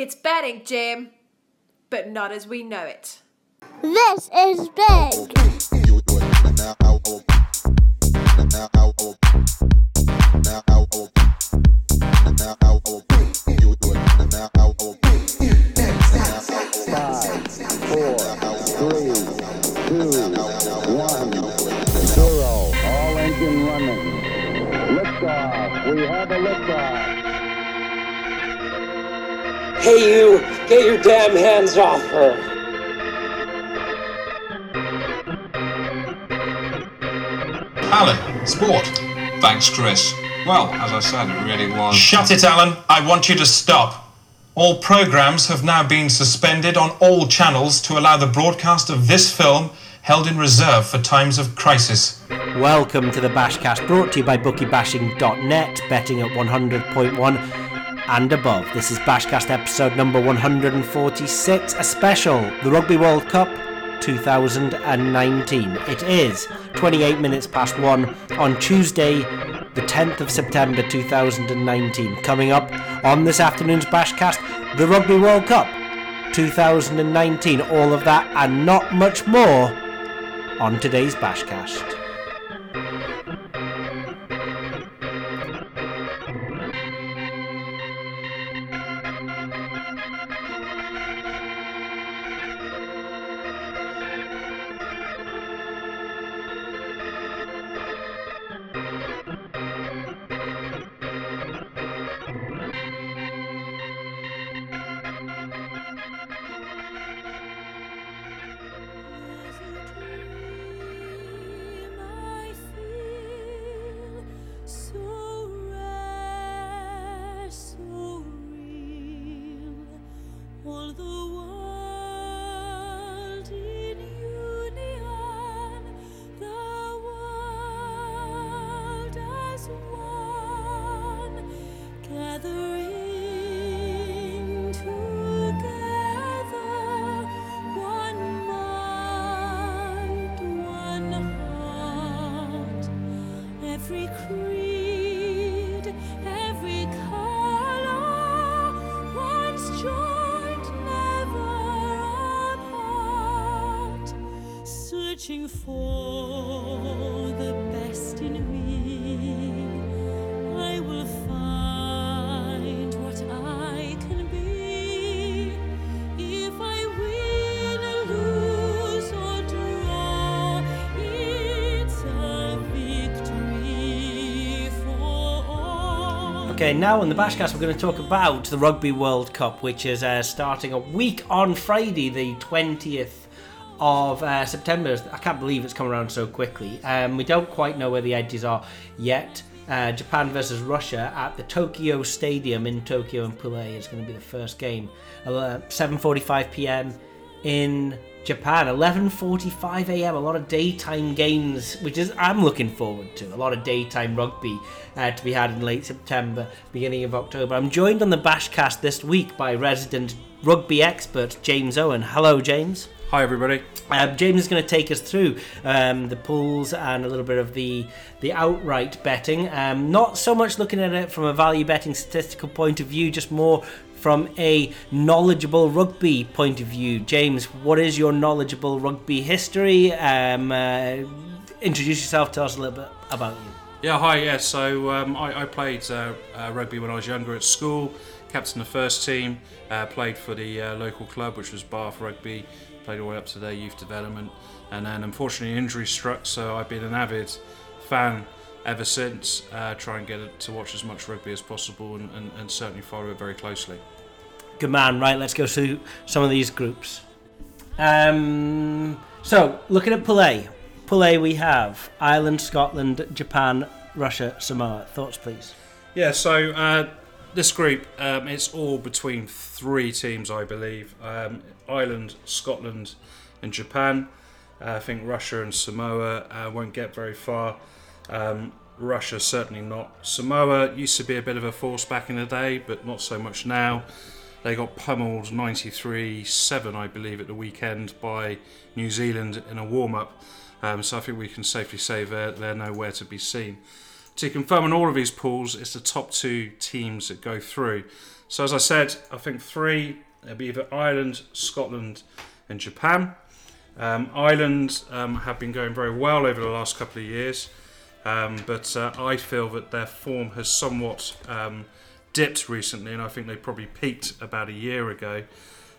It's betting, Jim, but not as we know it. This is big. Five, four, three, two, one, zero. All engine running. Liftoff. We have a liftoff. Hey, you! Get your damn hands off her! Alan, sport. Thanks, Chris. Well, as I said, it really was. Shut it, Alan. I want you to stop. All programs have now been suspended on all channels to allow the broadcast of this film held in reserve for times of crisis. Welcome to the Bashcast, brought to you by bookiebashing.net, betting at 100.1 and above. This is Bashcast episode number 146, a special, the Rugby World Cup 2019. It is 28 minutes past 1 on Tuesday, the 10th of September 2019. Coming up on this afternoon's Bashcast, the Rugby World Cup 2019. All of that and not much more on today's Bashcast. Okay, now on the Bashcast, we're going to talk about the Rugby World Cup, which is uh, starting a week on Friday, the 20th of uh, September. I can't believe it's come around so quickly. Um, we don't quite know where the edges are yet. Uh, Japan versus Russia at the Tokyo Stadium in Tokyo and Pule is going to be the first game. Uh, 7:45 p.m. in Japan. 11:45 a.m. A lot of daytime games, which is I'm looking forward to. A lot of daytime rugby uh, to be had in late September, beginning of October. I'm joined on the Bashcast this week by resident rugby expert James Owen. Hello, James. Hi, everybody. Um, James is going to take us through um, the pools and a little bit of the the outright betting. Um, not so much looking at it from a value betting statistical point of view, just more from a knowledgeable rugby point of view. James, what is your knowledgeable rugby history? Um, uh, introduce yourself. Tell us a little bit about you. Yeah, hi. Yeah, so um, I, I played uh, uh, rugby when I was younger at school. Captain the first team. Uh, played for the uh, local club, which was Bath Rugby. Played all the way up to their youth development, and then unfortunately injury struck. So I've been an avid fan ever since. Uh, try and get to watch as much rugby as possible, and, and, and certainly follow it very closely. Good man. Right, let's go through some of these groups. Um, so, looking at Pool A. Pool A, we have Ireland, Scotland, Japan, Russia, Samoa. Thoughts, please? Yeah, so uh, this group, um, it's all between three teams, I believe um, Ireland, Scotland, and Japan. Uh, I think Russia and Samoa uh, won't get very far. Um, Russia, certainly not. Samoa used to be a bit of a force back in the day, but not so much now. They got pummeled 93 7, I believe, at the weekend by New Zealand in a warm up. Um, so I think we can safely say they're, they're nowhere to be seen. To confirm on all of these pools, it's the top two teams that go through. So as I said, I think three. It'll be either Ireland, Scotland, and Japan. Um, Ireland um, have been going very well over the last couple of years, um, but uh, I feel that their form has somewhat um, dipped recently, and I think they probably peaked about a year ago.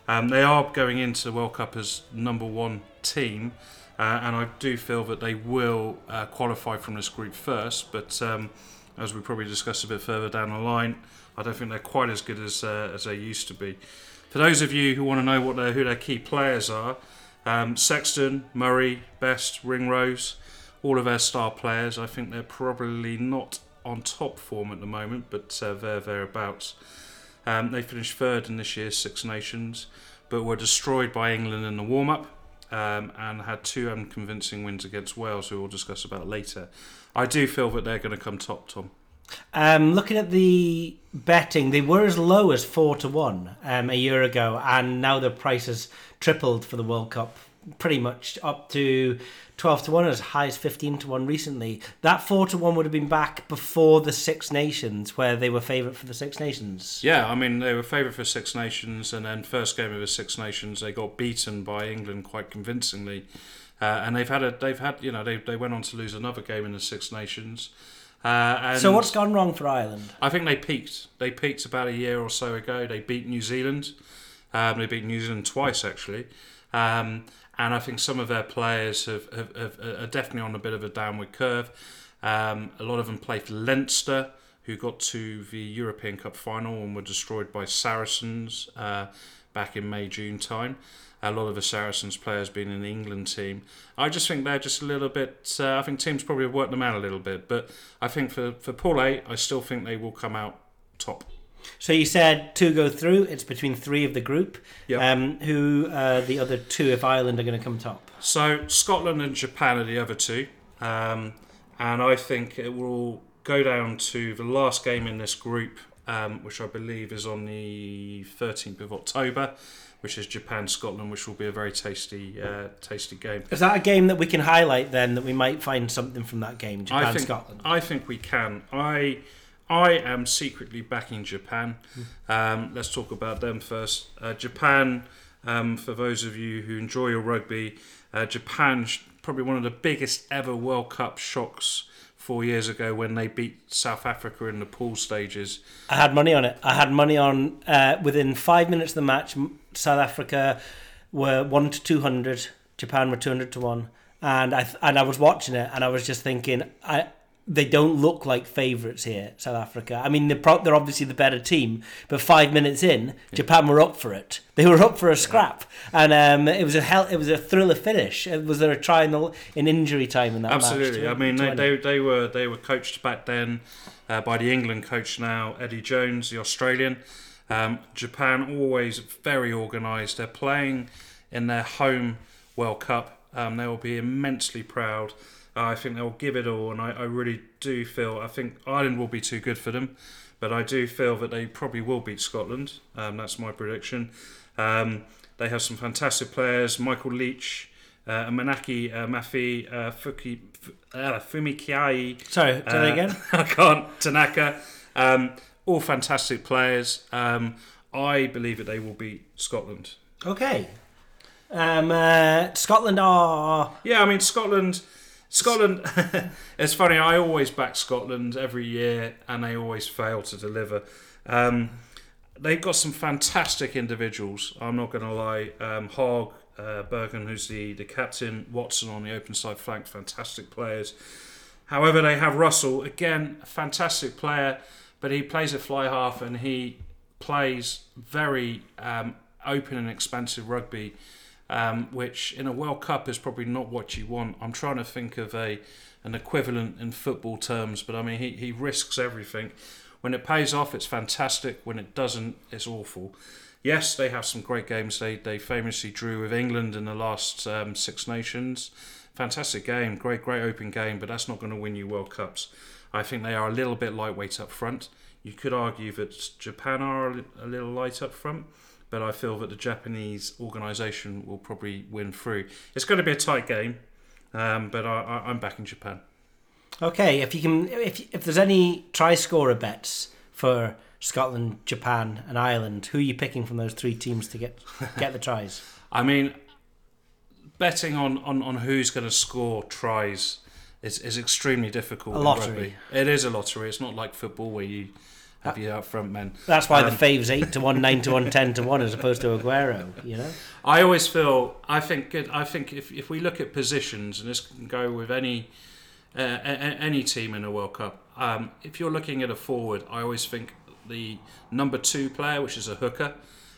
Um, they are going into the World Cup as number one team, uh, and I do feel that they will uh, qualify from this group first. But um, as we probably discuss a bit further down the line, I don't think they're quite as good as uh, as they used to be. For those of you who want to know what their, who their key players are, um, Sexton, Murray, Best, Ringrose, all of their star players. I think they're probably not on top form at the moment, but uh, they're thereabouts. Um, they finished third in this year's Six Nations, but were destroyed by England in the warm up um, and had two unconvincing wins against Wales, who we'll discuss about later. I do feel that they're going to come top, Tom. Um, looking at the betting, they were as low as four to one um, a year ago, and now the price has tripled for the World Cup, pretty much up to twelve to one, as high as fifteen to one recently. That four to one would have been back before the Six Nations, where they were favourite for the Six Nations. Yeah, I mean they were favourite for Six Nations, and then first game of the Six Nations they got beaten by England quite convincingly, uh, and they've had a they've had you know they they went on to lose another game in the Six Nations. Uh, and So what's gone wrong for Ireland? I think they peaked. They peaked about a year or so ago. They beat New Zealand. Um, they beat New Zealand twice actually, um, and I think some of their players have, have, have are definitely on a bit of a downward curve. Um, a lot of them played for Leinster, who got to the European Cup final and were destroyed by Saracens uh, back in May June time. A lot of the Saracens players being in the England team. I just think they're just a little bit. Uh, I think teams probably have worked them out a little bit, but I think for for Pool A, I still think they will come out top. So you said two go through. It's between three of the group. Yep. Um, who uh, the other two, if Ireland are going to come top? So Scotland and Japan are the other two, um, and I think it will go down to the last game in this group, um, which I believe is on the 13th of October, which is Japan Scotland, which will be a very tasty, uh, tasty game. Is that a game that we can highlight then? That we might find something from that game, Japan I think Scotland. I think we can. I I am secretly backing Japan. Um, let's talk about them first. Uh, Japan, um, for those of you who enjoy your rugby, uh, Japan probably one of the biggest ever World Cup shocks four years ago when they beat South Africa in the pool stages. I had money on it. I had money on uh, within five minutes of the match. South Africa were one to two hundred. Japan were two hundred to one, and I and I was watching it, and I was just thinking, I they don't look like favourites here, South Africa. I mean, they're pro- they're obviously the better team, but five minutes in, Japan were up for it. They were up for a scrap, and um, it was a hell. It was a thriller finish. Uh, Was there a try in, the, in injury time in that Absolutely. match? Absolutely. I mean, they, they, they were they were coached back then uh, by the England coach now, Eddie Jones, the Australian. Um, Japan always very organised. They're playing in their home World Cup. Um, they will be immensely proud. I think they'll give it all, and I, I really do feel. I think Ireland will be too good for them, but I do feel that they probably will beat Scotland. Um, that's my prediction. Um, they have some fantastic players: Michael Leitch, uh, Manaki uh, Mafi, uh, Fuki, uh, Fumikiai. Sorry, say that Uh, again. I can't. Tanaka. Um, all fantastic players. Um, I believe that they will beat Scotland. Okay. Um, uh, Scotland are. Yeah, I mean Scotland. Scotland. it's funny. I always back Scotland every year, and they always fail to deliver. Um, they've got some fantastic individuals. I'm not going to lie. Um, Hogg, uh, Bergen, who's the, the captain, Watson on the open side flank, fantastic players. However, they have Russell again, a fantastic player, but he plays a fly half and he plays very um, open and expansive rugby, um, which in a World Cup is probably not what you want. I'm trying to think of a an equivalent in football terms, but I mean he, he risks everything. When it pays off, it's fantastic. When it doesn't, it's awful. Yes, they have some great games. They they famously drew with England in the last um, Six Nations. Fantastic game, great great open game, but that's not going to win you World Cups. I think they are a little bit lightweight up front. You could argue that Japan are a a little light up front, but I feel that the Japanese organisation will probably win through. It's going to be a tight game, um, but I, I, I'm backing Japan. Okay, if you can, if if there's any try scorer bets for Scotland, Japan, and Ireland. Who are you picking from those three teams to get get the tries? I mean, betting on, on, on who's going to score tries is, is extremely difficult. A in lottery. rugby. It is a lottery. It's not like football where you have your out front men. That's why Um, the fave's eight to one, nine to one, ten to one, as opposed to Aguero. You know. I always feel. I think. I think if, if we look at positions, and this can go with any uh, any team in a World Cup. Um, if you're looking at a forward, I always think the number two player, which is a hooker,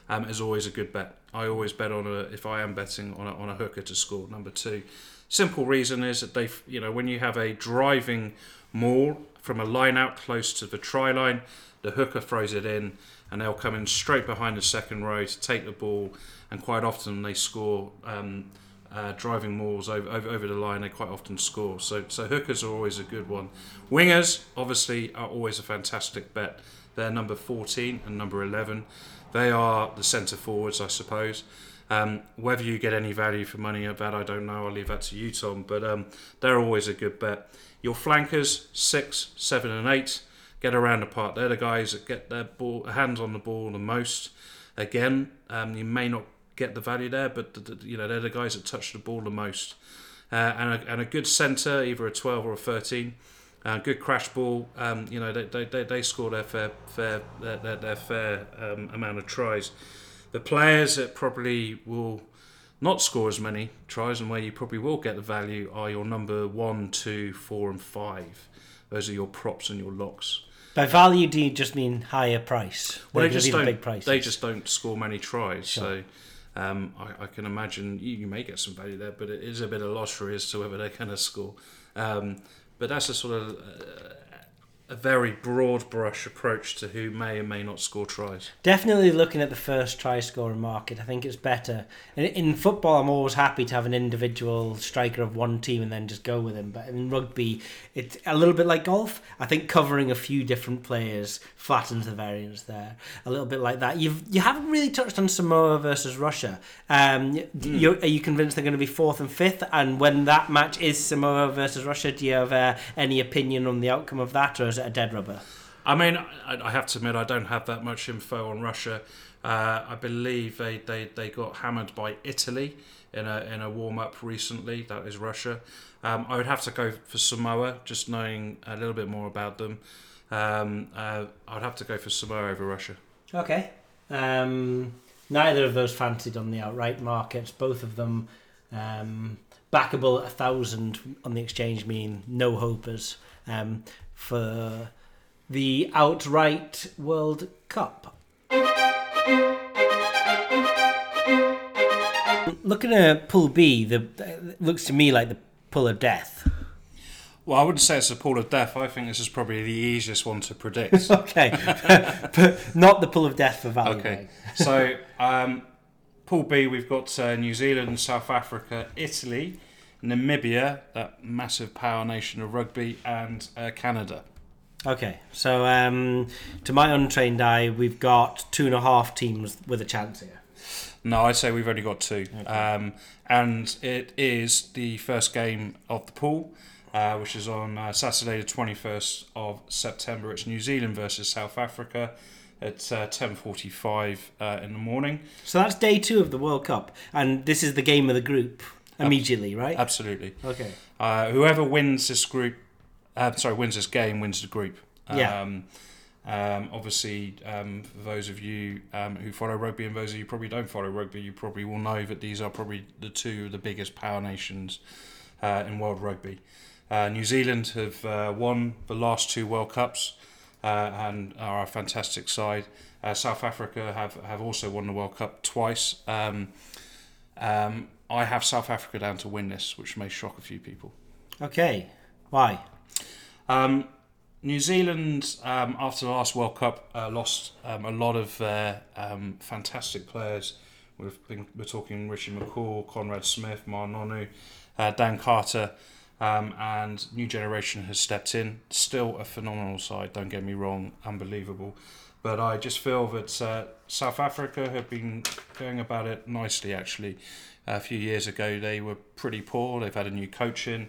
um, is always a good bet. I always bet on a if I am betting on a, on a hooker to score number two. Simple reason is that they, you know, when you have a driving maul from a line out close to the try line, the hooker throws it in, and they'll come in straight behind the second row to take the ball, and quite often they score. Um, uh, driving mauls over, over over the line, they quite often score. So so hookers are always a good one. Wingers obviously are always a fantastic bet. They're number 14 and number 11. They are the centre forwards, I suppose. Um, whether you get any value for money of that, I don't know. I'll leave that to you, Tom. But um, they're always a good bet. Your flankers, six, seven, and eight, get around the park. They're the guys that get their ball, hands on the ball the most. Again, um, you may not get the value there, but the, the- you know they're the guys that touch the ball the most. Uh, and, a, and a good centre, either a 12 or a 13. Uh, good crash ball. Um, you know they, they, they, score their fair fair their, their, their fair um, amount of tries. The players that probably will not score as many tries and where you probably will get the value are your number one, two, four, and five. Those are your props and your locks. By value, do you just mean higher price? Well, They're they just don't. big prices. They just don't score many tries. So um, I, I can imagine you, you may get some value there, but it is a bit of lottery as to whether they're going to score. Um, but that's a sort of uh, a very broad brush approach to who may or may not score tries. Definitely looking at the first try scoring market, I think it's better. In, in football, I'm always happy to have an individual striker of one team and then just go with him. But in rugby, it's a little bit like golf. I think covering a few different players flattens the variance there. A little bit like that. You've you haven't really touched on Samoa versus Russia. Um, you, are you convinced they're going to be fourth and fifth? And when that match is Samoa versus Russia, do you have uh, any opinion on the outcome of that, or is it a dead rubber? I mean, I, I have to admit, I don't have that much info on Russia. Uh, I believe they, they, they got hammered by Italy in a in a warm up recently. That is Russia. Um, I would have to go for Samoa, just knowing a little bit more about them. Um, uh, I'd have to go for Samoa over Russia. Okay. Um, neither of those fancied on the outright markets. Both of them um, backable at a thousand on the exchange, mean no hopers um, for the outright World Cup. Looking at Pool B, the it looks to me like the pull of death. Well, I wouldn't say it's a pool of death. I think this is probably the easiest one to predict. Okay, but not the pull of death for value. Okay. So, um, Pool B, we've got uh, New Zealand, South Africa, Italy, Namibia, that massive power nation of rugby, and uh, Canada. Okay, so um, to my untrained eye, we've got two and a half teams with a chance here. No, I'd say we've only got two. Um, and it is the first game of the pool, uh, which is on uh, Saturday, the 21st of September. It's New Zealand versus South Africa at uh, 10.45 uh, in the morning. So that's day two of the World Cup, and this is the game of the group immediately, right? Absolutely. Okay. Uh, whoever wins this group, uh, sorry, wins this game wins the group. Yeah. Um, um, obviously, um, for those of you um, who follow rugby and those of you who probably don't follow rugby, you probably will know that these are probably the two of the biggest power nations uh, in world rugby. Uh, New Zealand have uh, won the last two World Cups uh, and are a fantastic side. Uh, South Africa have, have also won the World Cup twice. Um, um, I have South Africa down to win this, which may shock a few people. Okay. Why? Um, New Zealand, um, after the last World Cup, uh, lost um, a lot of their um, fantastic players. We've been, we're talking Richie McCaw, Conrad Smith, Ma'a Nonu, uh, Dan Carter, um, and new generation has stepped in. Still a phenomenal side, don't get me wrong, unbelievable. But I just feel that uh, South Africa have been going about it nicely, actually. A few years ago, they were pretty poor. They've had a new coach in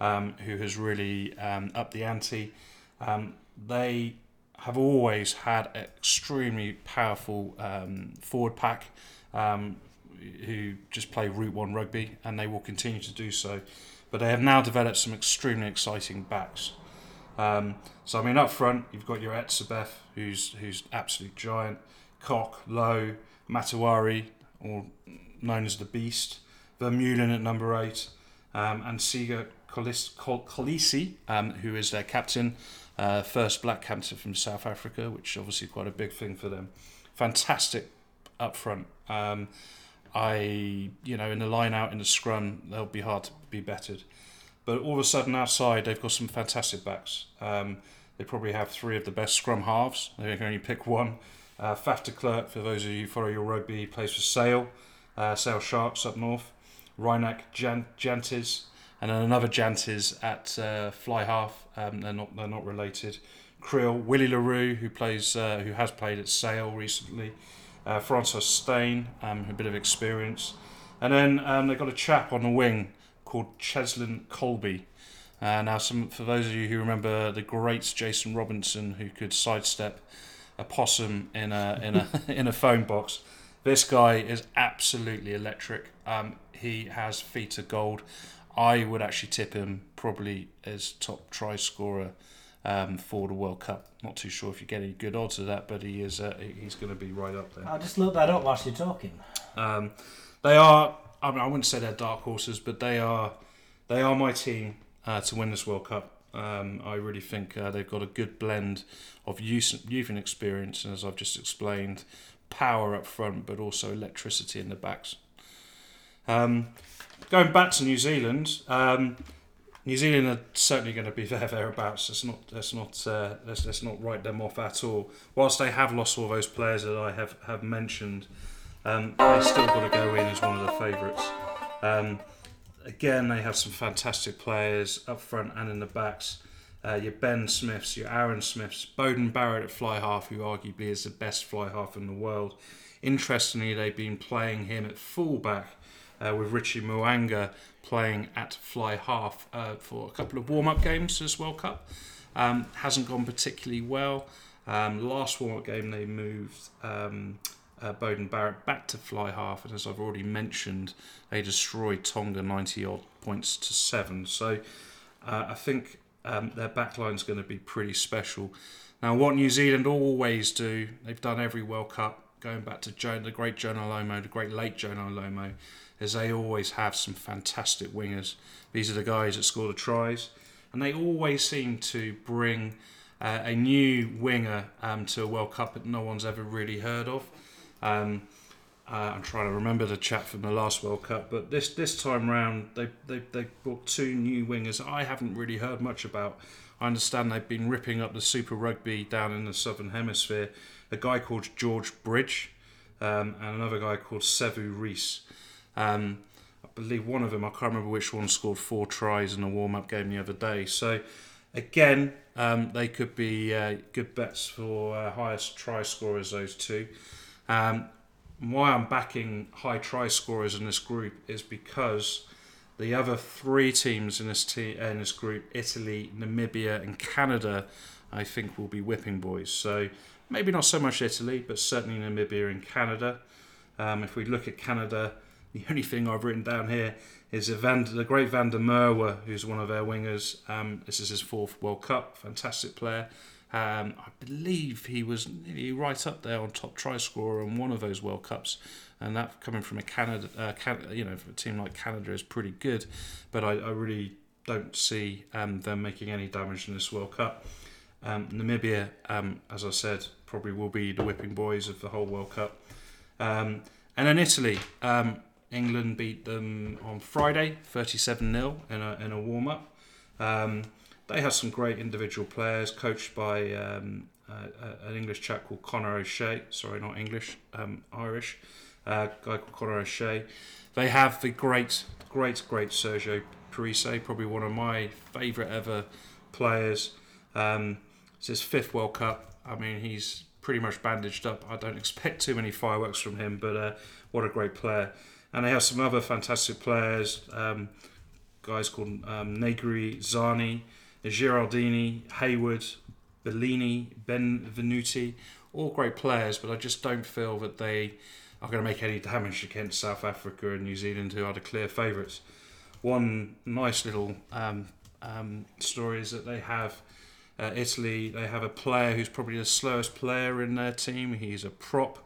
um, who has really um, upped the ante. Um, they have always had an extremely powerful um, forward pack um, who just play Route 1 rugby and they will continue to do so. But they have now developed some extremely exciting backs. Um, so, I mean, up front, you've got your Etzebeth, who's, who's absolute giant, Cock, Lowe, Matawari, or known as the Beast, Vermeulen at number eight, um, and Siya Kolis- Kol- Kolisi, um, who is their captain, uh, first black captain from South Africa, which is obviously quite a big thing for them. Fantastic up front. Um, I, you know, in the line out in the scrum, they'll be hard to be bettered. But all of a sudden, outside, they've got some fantastic backs. Um, they probably have three of the best scrum halves. They can only pick one. Uh, Faf de Klerk, for those of you who follow your rugby, plays for Sale, uh, Sale Sharks up north. Reinach Jan- Jantjies, and then another Jantjies at uh, fly half. Um, they're not they're not related. Creel, Willie le Roux, who plays uh, who has played at Sale recently. Uh, Francois Steyn, um, a bit of experience, and then um, they've got a chap on the wing called Cheslin Kolbe. Uh, now, some for those of you who remember the great Jason Robinson, who could sidestep a possum in a in a in a phone box. This guy is absolutely electric. Um, he has feet of gold. I would actually tip him probably as top try scorer um, for the World Cup. Not too sure if you get any good odds of that, but he is uh, he's going to be right up there. I'll just look that up whilst you're talking. Um, they are. I, mean, I wouldn't say they're dark horses, but they are. They are my team uh, to win this World Cup. Um, I really think uh, they've got a good blend of youth, youth and experience, and as I've just explained, power up front, but also electricity in the backs. Um, going back to New Zealand, um, New Zealand are certainly going to be there thereabouts. Let's not let's not uh, let's, let's not write them off at all. Whilst they have lost all those players that I have have mentioned, um, they still got to go in as one of the favourites. Um, again, they have some fantastic players up front and in the backs. Uh, your Ben Smiths, your Aaron Smiths, Beauden Barrett at fly half, who arguably is the best fly half in the world. Interestingly, they've been playing him at fullback uh, with Richie Mo'unga playing at fly half uh, for a couple of warm up games this World Cup. Um, hasn't gone particularly well. Um, last warm up game, they moved um, uh, Beauden Barrett back to fly half, and as I've already mentioned, they destroyed Tonga 90 odd points to seven. So uh, I think um, their backline's going to be pretty special. Now, what New Zealand always do, they've done every World Cup, going back to Joe, the great Jonah Lomu, the great late Jonah Lomu, is they always have some fantastic wingers. These are the guys that score the tries, and they always seem to bring uh, a new winger um, to a World Cup that no one's ever really heard of. Um, uh, I'm trying to remember the chat from the last World Cup, but this this time round they they they brought two new wingers I haven't really heard much about. I understand they've been ripping up the Super Rugby down in the Southern Hemisphere. A guy called George Bridge um, and another guy called Sevu Reece. Um, I believe one of them, I can't remember which one, scored four tries in a warm up game the other day. So, again, um, they could be uh, good bets for uh, highest try scorers, those two. Um, why I'm backing high try scorers in this group is because the other three teams in this te- in this group, Italy, Namibia, and Canada, I think will be whipping boys. So maybe not so much Italy, but certainly Namibia and Canada. Um, if we look at Canada, the only thing I've written down here is Van, the great Van der Merwe, who's one of their wingers. Um, this is his fourth World Cup, fantastic player. Um, I believe he was nearly right up there on top try scorer on one of those World Cups, and that coming from a Canada, uh, Can- you know, a team like Canada is pretty good. But I, I really don't see um, them making any damage in this World Cup. Um, Namibia, um, as I said, probably will be the whipping boys of the whole World Cup. Um, and then Italy, um, England beat them on Friday, 37 0 in a, in a warm up. Um, they have some great individual players, coached by um, uh, an English chap called Conor O'Shea. Sorry, not English, um, Irish. Uh, guy called Conor O'Shea. They have the great, great, great Sergio Parisse, probably one of my favourite ever players. Um, it's his fifth World Cup. I mean, he's pretty much bandaged up. I don't expect too many fireworks from him, but uh, what a great player. And they have some other fantastic players, um, guys called um, Negri, Zanni, Ghiraldini, Hayward, Bellini, Benvenuti, all great players, but I just don't feel that they are going to make any damage against South Africa and New Zealand, who are the clear favourites. One nice little um, um, story is that they have uh, Italy. They have a player who's probably the slowest player in their team. He's a prop,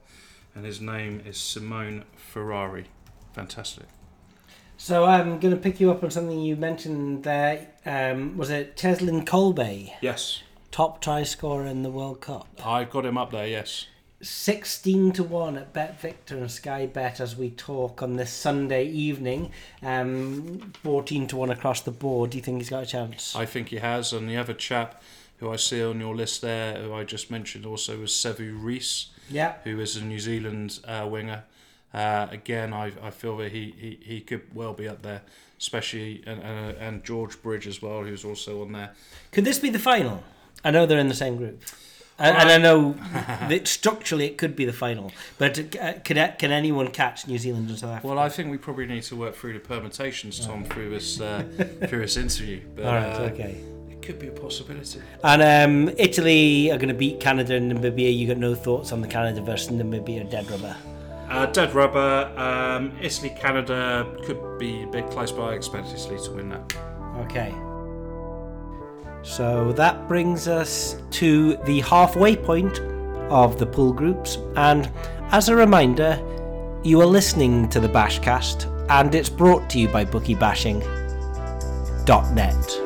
and his name is Simone Ferrari. Fantastic. So I'm going to pick you up on something you mentioned there. Um, was it Cheslin Kolbe, Yes, top try scorer in the World Cup? I've got him up there. Yes. 16 to 1 at Bet Victor and Sky Bet as we talk on this Sunday evening. Um, 14 to 1 across the board. Do you think he's got a chance? I think he has. And the other chap who I see on your list there, who I just mentioned also, was Sevu Reece, yeah. who is a New Zealand uh, winger. Uh, again, I, I feel that he, he, he could well be up there, especially and, and, and George Bridge as well, who's also on there. Could this be the final? I know they're in the same group. And, and I know that structurally it could be the final, but uh, can can anyone catch New Zealand and South Africa? Well, I think we probably need to work through the permutations, Tom, through this uh, through this interview. But, All right, uh, okay. It could be a possibility. And um, Italy are going to beat Canada and Namibia. You got no thoughts on the Canada versus Namibia dead rubber? Uh, dead rubber. Um, Italy, Canada could be a bit close, but I expect Italy to win that. Okay. So that brings us to the halfway point of the pool groups. And as a reminder, you are listening to the Bashcast, and it's brought to you by BookieBashing.net.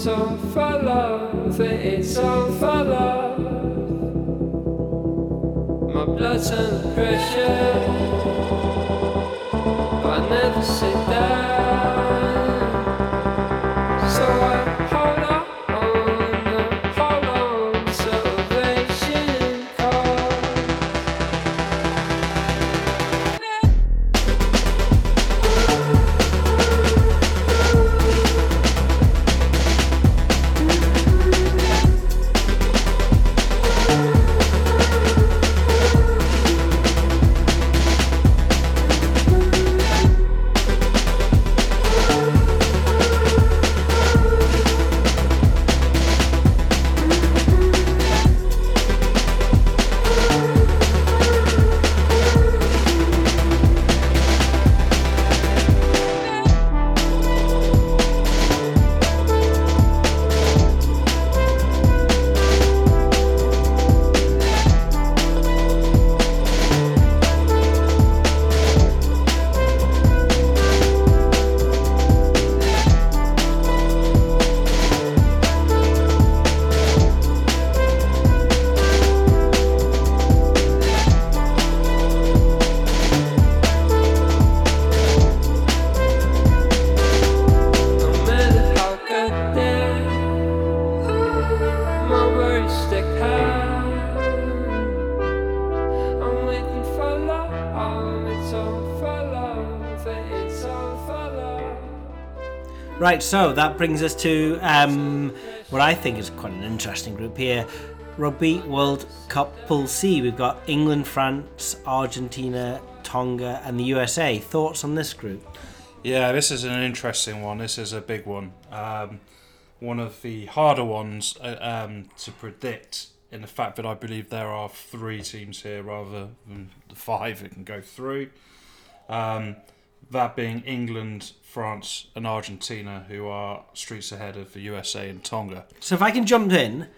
it's all for love, it's all for love. My blood's under pressure, Right, so that brings us to um, what I think is quite an interesting group here. Rugby World Cup Pool C. We've got England, France, Argentina, Tonga, and the USA. Thoughts on this group? Yeah, this is an interesting one. This is a big one. Um, one of the harder ones uh, um, to predict. In the fact that I believe there are three teams here rather than the five that can go through. Um, that being England, France, and Argentina, who are streets ahead of the USA and Tonga. So if I can jump in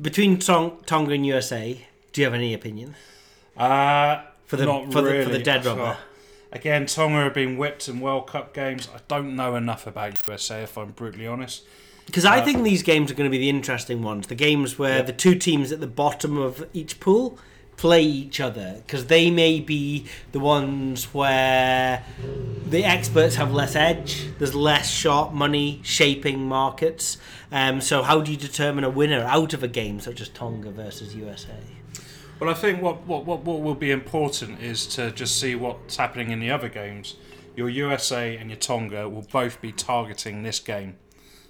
between Tong- Tonga and USA, do you have any opinion? Uh, For the- not for the- for the dead rubber. Again, Tonga have been whipped in World Cup games. I don't know enough about USA, if I'm brutally honest. Because I think these games are going to be the interesting ones. The games where the two teams at the bottom of each pool play each other. Because they may be the ones where the experts have less edge. There's less sharp money shaping markets. Um, so how do you determine a winner out of a game such as Tonga versus USA? Well, I think what, what, what, what will be important is to just see what's happening in the other games. Your USA and your Tonga will both be targeting this game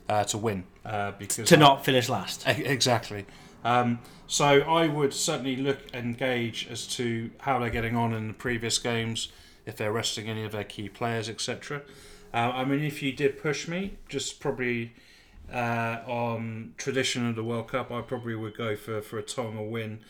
uh, to win. Uh, because To not finish last. Exactly. Um, so I would certainly look and gauge as to how they're getting on in the previous games, if they're resting any of their key players, etc. Uh, I mean, if you did push me, just probably uh, on tradition of the World Cup, I probably would go for, for a Tonga win.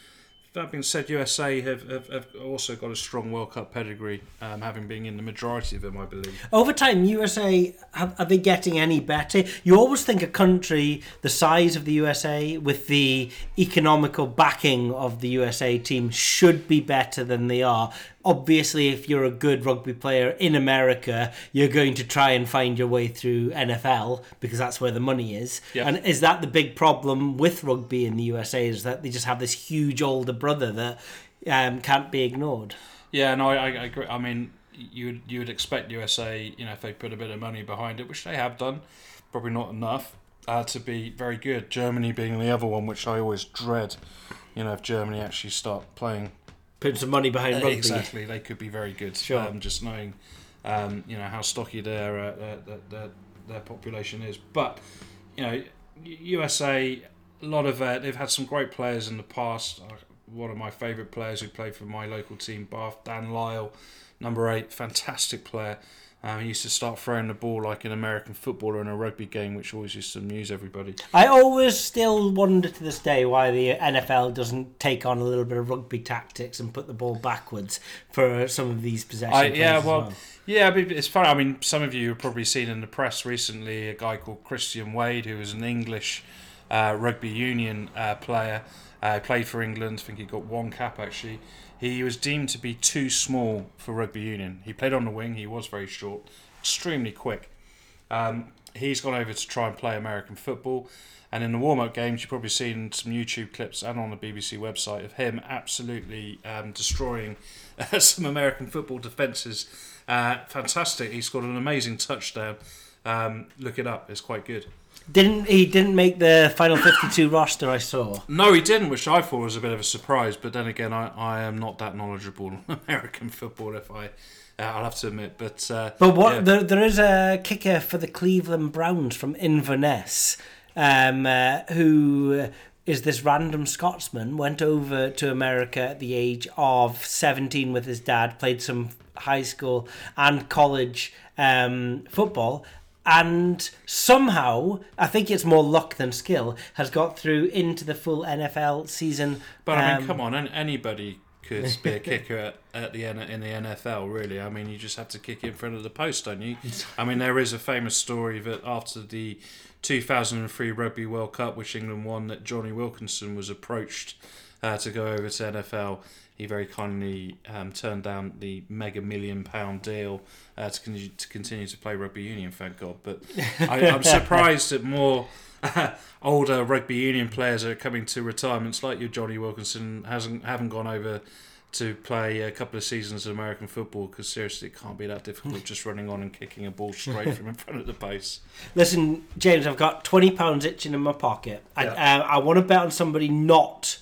That being said, USA have, have, have also got a strong World Cup pedigree, um, having been in the majority of them, I believe. Over time, USA have, are they getting any better? You always think a country the size of the USA, with the economical backing of the USA team, should be better than they are. Obviously, if you're a good rugby player in America, you're going to try and find your way through NFL because that's where the money is. Yeah. And is that the big problem with rugby in the USA? Is that they just have this huge older brother that um, can't be ignored? Yeah, no, I, I agree. I mean, you would you would expect USA, you know, if they put a bit of money behind it, which they have done, probably not enough, uh, to be very good. Germany being the other one, which I always dread. You know, if Germany actually start playing Put some money behind rugby. exactly, they could be very good. Sure. Um, just knowing, um, you know, how stocky their, uh, their, their their their population is, but you know, USA, a lot of uh, they've had some great players in the past. Uh, One of my favourite players who played for my local team, Bath, Dan Lyle, number eight, fantastic player. Um, he used to start throwing the ball like an American footballer in a rugby game, which always used to amuse everybody. I always still wonder to this day why the NFL doesn't take on a little bit of rugby tactics and put the ball backwards for some of these possession. I, yeah, as well, yeah, it's funny. I mean, some of you have probably seen in the press recently a guy called Christian Wade, who was an English uh, rugby union uh, player. Uh, played for England. I think he got one cap actually. He was deemed to be too small for rugby union. He played on the wing. He was very short, extremely quick. Um, he's gone over to try and play American football. And in the warm up games, you've probably seen some YouTube clips and on the BBC website of him absolutely um, destroying some American football defences. Uh, fantastic. He scored an amazing touchdown. Um, look it up, it's quite good. Didn't he? Didn't make the final fifty-two roster. I saw. No, he didn't, which I thought was a bit of a surprise. But then again, I, I am not that knowledgeable on American football, if I, uh, I'll have to admit. But uh, But what yeah. there, there is a kicker for the Cleveland Browns from Inverness, um, uh, who is this random Scotsman. Went over to America at the age of seventeen with his dad. Played some high school and college um, football. And somehow, I think it's more luck than skill, has got through into the full NFL season. But I mean, Um, come on, anybody could be a kicker at, at the in the NFL. Really, I mean, you just have to kick in front of the post, don't you? I mean, there is a famous story that after the 2003 Rugby World Cup, which England won, that Jonny Wilkinson was approached uh, to go over to NFL. He very kindly um, turned down the mega million pound deal uh, to, continue, to continue to play rugby union. Thank God. But I, I'm surprised that more older rugby union players are coming to retirements like your Jonny Wilkinson hasn't haven't gone over to play a couple of seasons of American football because seriously it can't be that difficult just running on and kicking a ball straight from in front of the post. Listen, James, I've got twenty pounds itching in my pocket. I, Yeah. uh, I want to bet on somebody not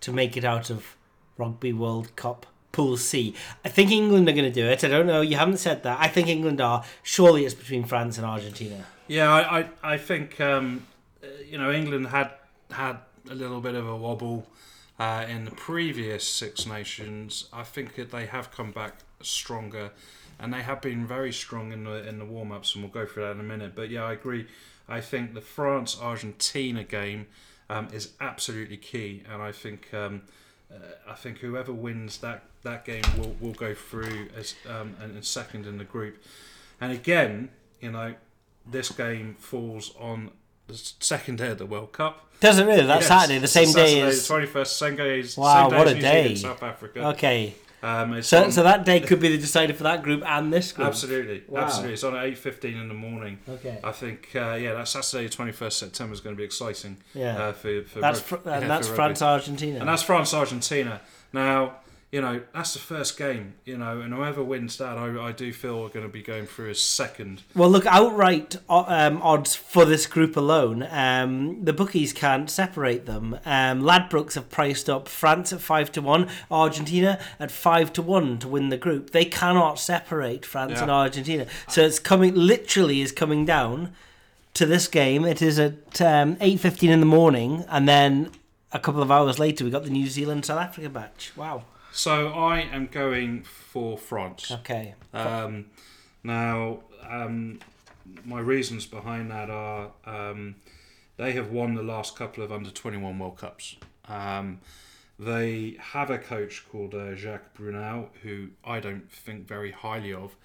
to make it out of Rugby World Cup Pool C. I think England are going to do it. I don't know. You haven't said that. I think England are. Surely it's between France and Argentina. Yeah, I, I, I think um, uh, you know England had had a little bit of a wobble uh, in the previous Six Nations. I think that they have come back stronger, and they have been very strong in the in the warm ups, and we'll go through that in a minute. But yeah, I agree. I think the France Argentina game um, is absolutely key, and I think um, uh, I think whoever wins that that game will will go through as um, and, and second in the group. And again, you know, this game falls on the second day of the World Cup. Does it really? That's Yes, Saturday, the same day as. the twenty first, same day as Wow, what a New day. South Africa. Okay. Um, So, on- so that day could be the decider for that group and this group. Absolutely, Wow. absolutely. It's on at eight fifteen in the morning. Okay. I think uh, yeah, that Saturday, twenty first September is going to be exciting. Yeah. uh, for, for That's fr- and yeah, that's France. Argentina. and that's France Argentina. Now you know that's the first game. You know, and whoever wins that, I, I do feel we're going to be going through as second. Well, look, outright um, odds for this group alone, um, the bookies can't separate them. Um, Ladbrokes have priced up France at five to one, Argentina at five to one to win the group. They cannot separate France Yeah. and Argentina, so it's coming. Literally, is coming down to this game. It is at um, eight fifteen in the morning, and then a couple of hours later, we got the New Zealand South Africa match. Wow. So I am going for France. Okay. Um, now, um, my reasons behind that are um, they have won the last couple of under 21 World Cups. Um, they have a coach called uh, Jacques Brunel, who I don't think very highly of.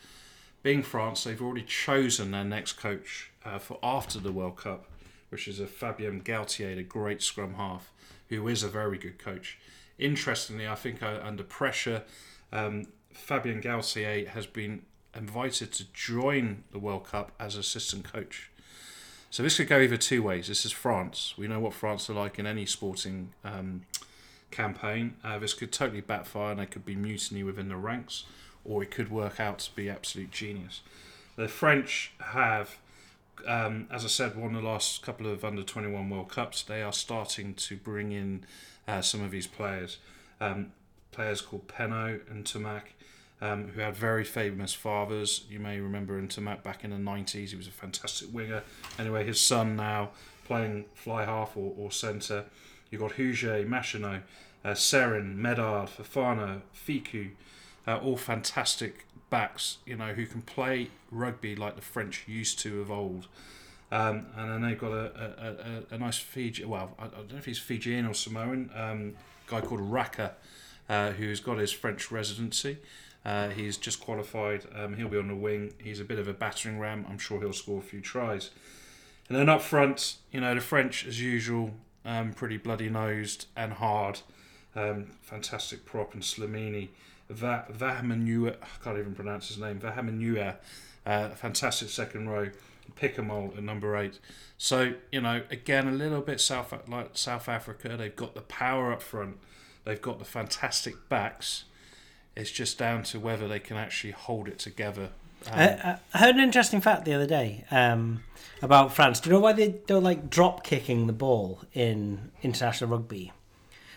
Being France, they've already chosen their next coach uh, for after the World Cup, which is a Fabien Galthié, the great scrum half, who is a very good coach. Interestingly, I think uh, under pressure, um, Fabien Galthié has been invited to join the World Cup as assistant coach. So this could go either two ways. This is France. We know what France are like in any sporting um, campaign. Uh, this could totally backfire and there could be mutiny within the ranks, or it could work out to be absolute genius. The French have, um, as I said, won the last couple of under 21 World Cups. They are starting to bring in uh, some of his players. Um, players called Penaud and Ntamack, um, who had very famous fathers. You may remember Ntamack back in the 90s. He was a fantastic winger. Anyway, his son now playing fly half or, or centre. You've got Huget, Machenaud, uh, Serin, Medard, Fofana, Fickou, uh, all fantastic backs, you know, who can play rugby like the French used to of old. Um, and then they've got a, a, a, a nice Fiji, well, I, I don't know if he's Fijian or Samoan, um, guy called Raka, uh, who's got his French residency. Uh, he's just qualified. Um, he'll be on the wing. He's a bit of a battering ram. I'm sure he'll score a few tries. And then up front, you know, the French, as usual, um, pretty bloody nosed and hard. Um, fantastic prop and Slimani. Va- I can't even pronounce his name. Vahaamahina, uh, fantastic second row. Picamoles at number eight. So you know, again, a little bit South like South Africa. They've got the power up front. They've got the fantastic backs. It's just down to whether they can actually hold it together. Um, I, I heard an interesting fact the other day um, about France. Do you know why they don't like drop kicking the ball in international rugby?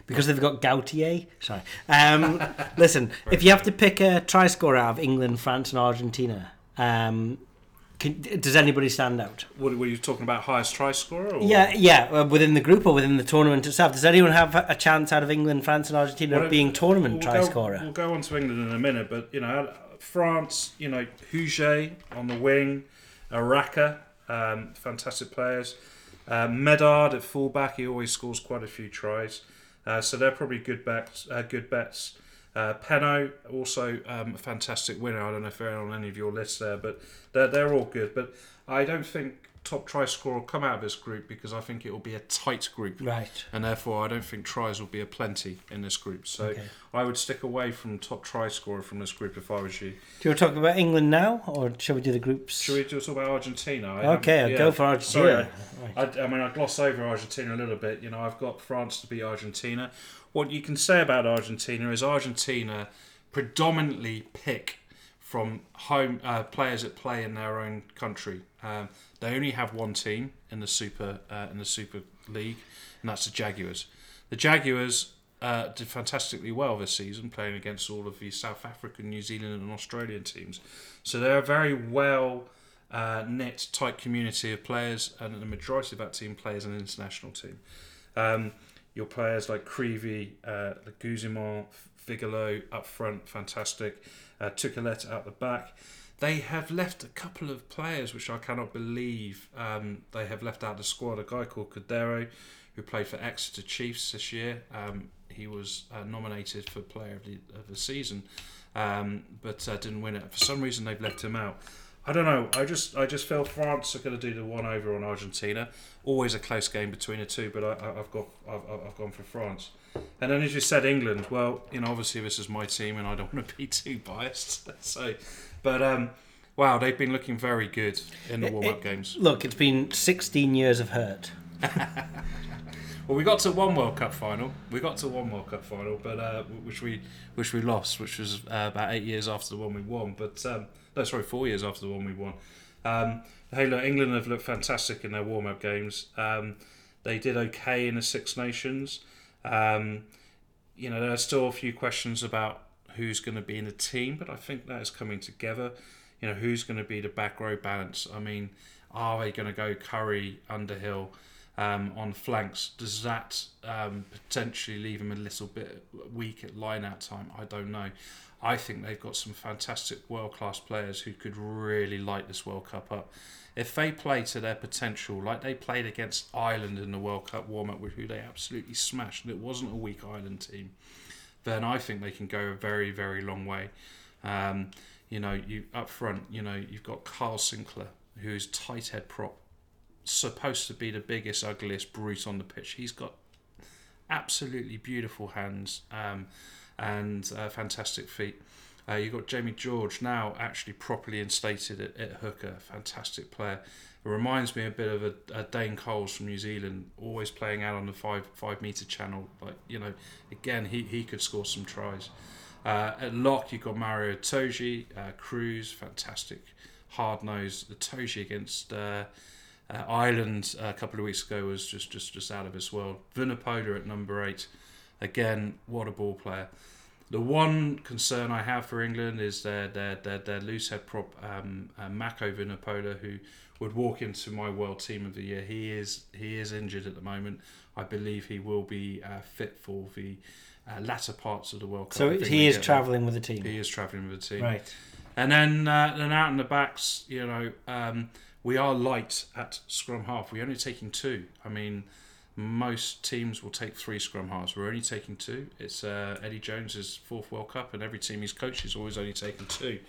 Because they've got Gautier. Sorry. Um, listen, if you have to pick a try scorer out of England, France, and Argentina, um, can, does anybody stand out? what were you talking about? Highest try scorer? Or? Yeah, yeah, uh, within the group or within the tournament itself. Does anyone have a chance out of England, France, and Argentina Well, of being tournament we'll try go, scorer? We'll go on to England in a minute, but you know, France, you know, Huget on the wing, Araka, um, fantastic players. Uh, Medard at fullback, he always scores quite a few tries, uh, so they're probably good bets. Uh, good bets. Uh, Penaud, also um, a fantastic winner. I don't know if they're on any of your lists there, but they're, they're all good. But I don't think top try scorer will come out of this group because I think it will be a tight group Right. and therefore I don't think tries will be a plenty in this group. So Okay. I would stick away from top try scorer from this group if I was you. Do you want to talk about England now, or shall we do the groups? Should we talk about Argentina? I Okay, I'll go for Argentina. Sorry, I, I, I mean, I gloss over Argentina a little bit. You know, I've got France to beat Argentina. What you can say about Argentina is Argentina predominantly pick from home uh, players that play in their own country. Um, they only have one team in the Super uh, in the Super League, and that's the Jaguars. The Jaguars uh, did fantastically well this season, playing against all of the South African, New Zealand, and Australian teams. So they're a very well uh, knit, tight community of players, and the majority of that team plays an international team. Um, your players like Creevy, uh, Guzman, Figallo up front, fantastic. uh, Tuculet out the back. They have left a couple of players which I cannot believe um, they have left out of the squad. A guy called Cordero, who played for Exeter Chiefs this year. Um, he was uh, nominated for Player of the, of the Season, um, but uh, didn't win it. For some reason, they've left him out. I don't know. I just I just feel France are going to do the one over on Argentina. Always a close game between the two, but I, I've got I've, I've I've gone for France. And then as you said, England. Well, you know, obviously this is my team, and I don't want to be too biased. so, but um, wow, they've been looking very good in the warm up games. Look, it's been 16 years of hurt. Well, we got to one World Cup final. We got to one World Cup final, but uh, which we which we lost, which was uh, about eight years after the one we won. But um, no, sorry, four years after the one we won. Um, hey, look, England have looked fantastic in their warm up games. Um, they did okay in the Six Nations. Um, you know, there are still a few questions about who's going to be in the team, but I think that is coming together. You know, who's going to be the back row balance? I mean, are they going to go Curry, Underhill? Um, on flanks. Does that um, potentially leave him a little bit weak at line out time? I don't know. I think they've got some fantastic world class players who could really light this World Cup up. If they play to their potential, like they played against Ireland in the World Cup warm up, with who they absolutely smashed, and it wasn't a weak Ireland team, then I think they can go a very, very long way. Um, you know, you up front, you know, you've got Kyle Sinckler, who's tight head prop, supposed to be the biggest, ugliest brute on the pitch. He's got absolutely beautiful hands um, and uh, fantastic feet. Uh, you've got Jamie George now actually properly instated at, at hooker, fantastic player. It reminds me a bit of a, a Dane Coles from New Zealand, always playing out on the five five meter channel. Like you know, again he, he could score some tries. Uh, at lock you've got Maro Itoje, uh, Cruz, fantastic hard nose. Toji against uh, uh, Ireland a couple of weeks ago was just, just, just out of this world. Vunipola at number eight. Again, what a ball player. The one concern I have for England is their their their, their loose head prop um, uh, Mako Vunipola, who would walk into my world team of the year. He is he is injured at the moment. I believe he will be uh, fit for the uh, latter parts of the World Cup. So he is travelling with the team. He is travelling with the team. Right. And then uh, then out in the backs, you know, um, we are light at scrum half. We're only taking two. I mean, most teams will take three scrum halves. We're only taking two. It's uh, Eddie Jones's fourth World Cup, and every team he's coached is always only taken two.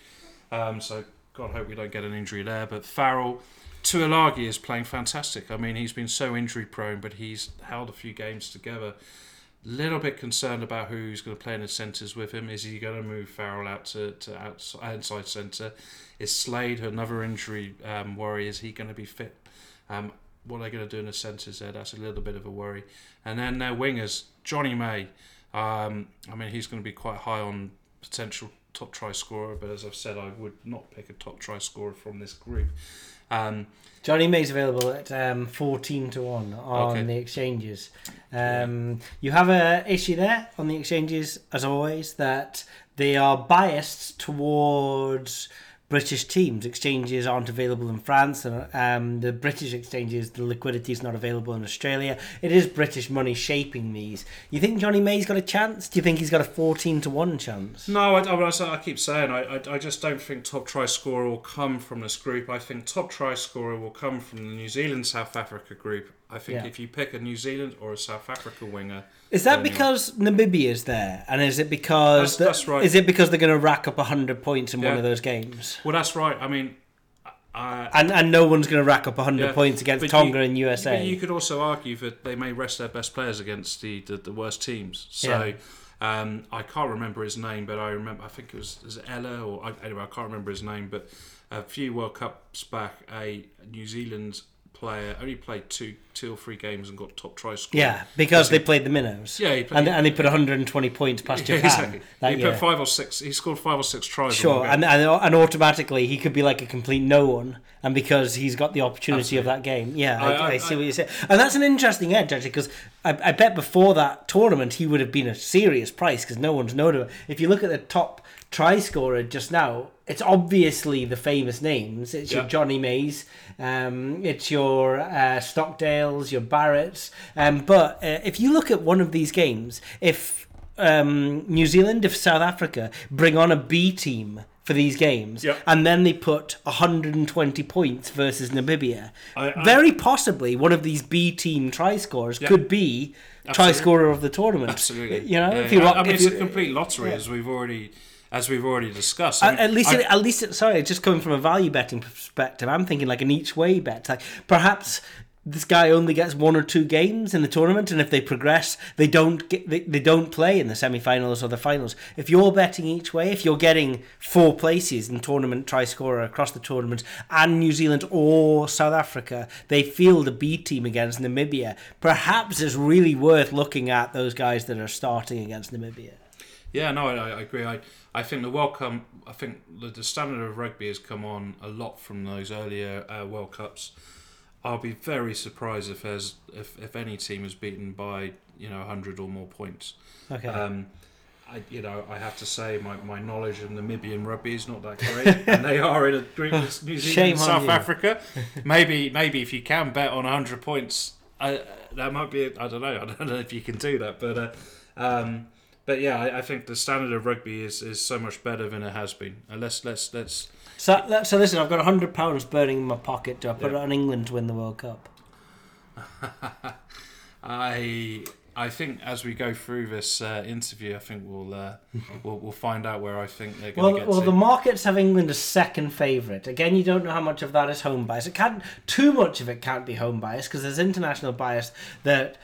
Um, so God hope we don't get an injury there. But Farrell, Tuilagi is playing fantastic. I mean, he's been so injury prone, but he's held a few games together. Little bit concerned about who's going to play in the centres with him. Is he going to move Farrell out to, to outside, centre? Is Slade another injury um, worry? Is he going to be fit? Um, what are they going to do in the centres there? That's a little bit of a worry. And then their wingers, Jonny May. Um, I mean, he's going to be quite high on potential top try scorer, but as I've said, I would not pick a top try scorer from this group. Um, Jonny May's available at um, 14 to 1 on Okay. the exchanges. Um, You have a issue there on the exchanges, as always, that they are biased towards British teams. Exchanges aren't available in France, and um, the British exchanges, the liquidity is not available in Australia. It is British money shaping these. You think Jonny May's got a chance? Do you think he's got a 14 to 1 chance? No, I, I, I- I keep saying I, I, I just don't think top try scorer will come from this group. I think top try scorer will come from the New Zealand South Africa group. I think Yeah. if you pick a New Zealand or a South Africa winger, Is that because Namibia's there, and is it because That's- that's right. Is it because they're going to rack up hundred points in one of those games, Well, that's right. I mean, uh, and and no one's going to rack up hundred yeah. points against Tonga you- and USA? But you could also argue that they may rest their best players against the, the, the worst teams. So. Um, I can't remember his name, but I remember. I think it was, was it Ella or I, anyway. I can't remember his name, but a few World Cups back, a New Zealand player only played two, two or three games and got top try score. yeah, because they played the minnows. Yeah, he played- and, and they put 120 points past Yeah, Japan exactly. that he year. put five or six. He scored five or six tries. Sure, and, and and automatically he could be like a complete no one, and because he's got the opportunity of that game, yeah, I, I- I, I- see what you say, and that's an interesting edge actually, because I, I bet before that tournament he would have been a serious price because no one's known him. If you look at the top try scorer just now, it's obviously the famous names. It's your Jonny Mays, um, it's your uh, Stockdales, your Barretts, um, but uh, if you look at one of these games, if um, New Zealand, if South Africa bring on a B team for these games, Yep. and then they put 120 points versus Namibia, I- I- very possibly one of these B team try scorers Yeah. could be try scorer of the tournament. Absolutely. You know, Yeah, if you yeah. want, I mean, if it's you- a complete lottery, as we've already, as we've already discussed. At, I mean, at least, I- at least, sorry, just coming from a value betting perspective, I'm thinking like an each way bet. Like perhaps this guy only gets one or two games in the tournament, and if they progress, they don't get, they, they don't play in the semi-finals or the finals. If you're betting each way, if you're getting four places in tournament try scorer across the tournament, and New Zealand or South Africa, they field a B team against Namibia. Perhaps it's really worth looking at those guys that are starting against Namibia. Yeah, no, I, I agree. I, I think the World Cup, I think the, the standard of rugby has come on a lot from those earlier uh, World Cups. I'll be very surprised if there's if, if any team is beaten by you know 100 or more points. Okay. Um, I, you know, I have to say my, my knowledge of Namibian rugby is not that great, and they are in a group with New Zealand Shame and on South you. Africa. Maybe maybe if you can bet on 100 points, I, that might be. I don't know. I don't know if you can do that, but uh, um, but yeah, I, I think the standard of rugby is, is so much better than it has been. And let's let's let's So, so listen, I've got hundred pounds burning in my pocket. Do I put Yeah. it on England to win the World Cup? I I think as we go through this uh, interview, I think we'll, uh, we'll we'll find out where I think they're going Well, to get well, to. the markets have England as second favourite. Again, you don't know how much of that is home bias. It can't too much of it can't be home bias because there's international bias that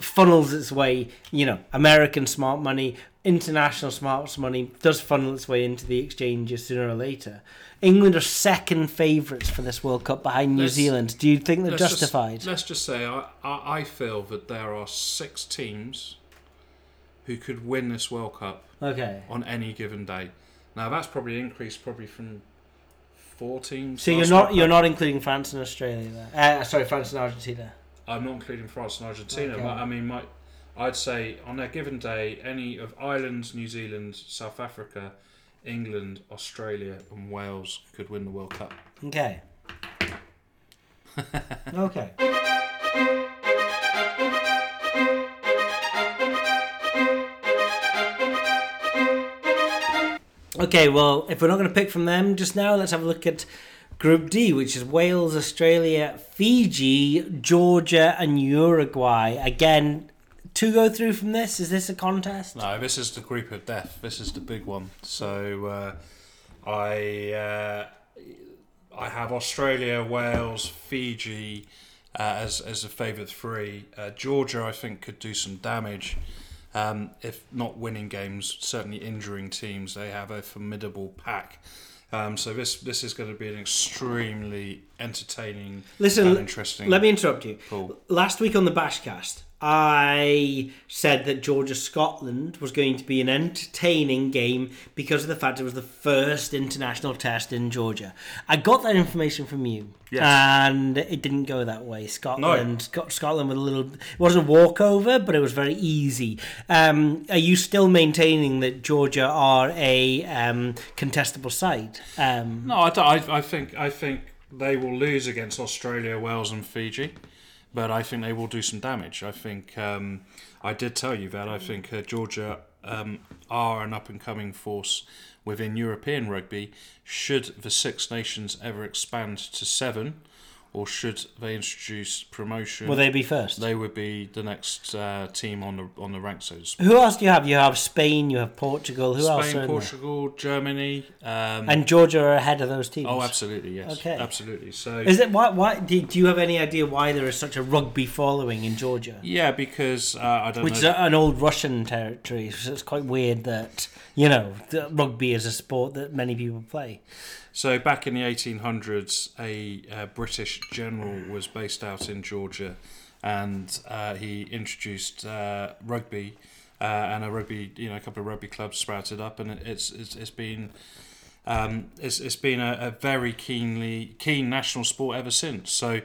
funnels its way. You know, American smart money, international smart money does funnel its way into the exchanges sooner or later. England are second favourites for this World Cup behind New Let's- Zealand. Do you think they're Let's just- justified? let's just say I, I, I feel that there are six teams who could win this World Cup Okay. on any given day. Now that's probably increased probably from four teams. So you're not World you're Cup. not including France and Australia there. Uh, sorry, France and Argentina. I'm not including France and Argentina, Okay. but I mean, my, I'd say on a given day, any of Ireland, New Zealand, South Africa, England, Australia, and Wales could win the World Cup. Okay. okay. Okay, well, if we're not going to pick from them just now, let's have a look at Group D, which is Wales, Australia, Fiji, Georgia, and Uruguay. Again, to go through from this, is this a contest? No, this is the group of death. This is the big one. So uh, I uh, I have Australia, Wales, Fiji uh, as as a favourite three. Uh, Georgia, I think, could do some damage. Um, if not winning games, certainly injuring teams. They have a formidable pack. Um, so this this is going to be an extremely entertaining Listen, and interesting. let me interrupt you. Cool. Last week on the Bashcast, I said that Georgia Scotland was going to be an entertaining game because of the fact it was the first international test in Georgia. I got that information from you, Yes. and it didn't go that way. Scotland, Scot- Scotland with a little. It wasn't a walkover, but it was very easy. Um, are you still maintaining that Georgia are a um, contestable side? Um, No, I, I, I think I think they will lose against Australia, Wales, and Fiji, but I think they will do some damage. I think um, I did tell you that I think uh, Georgia um, are an up and coming force within European rugby. Should the Six Nations ever expand to seven, or should they introduce promotion? will they be first? They would be the next uh, team on the on the rank. So. Who else do you have? You have Spain, you have Portugal. Who else? Spain, in there? Portugal, Germany. Um, And Georgia are ahead of those teams. oh, absolutely, yes, Okay. absolutely. So Is it why? Why do, do you have any idea why there is such a rugby following in Georgia? Yeah, because uh, I don't Which is know. a- an old Russian territory, so it's quite weird that you know that rugby is a sport that many people play. So back in the 1800s, a uh, British general was based out in Georgia, and uh, he introduced uh, rugby, uh, and a rugby, you know, a couple of rugby clubs sprouted up, and it's it's, it's been. Um, it's, it's been a, a very keenly keen national sport ever since. So,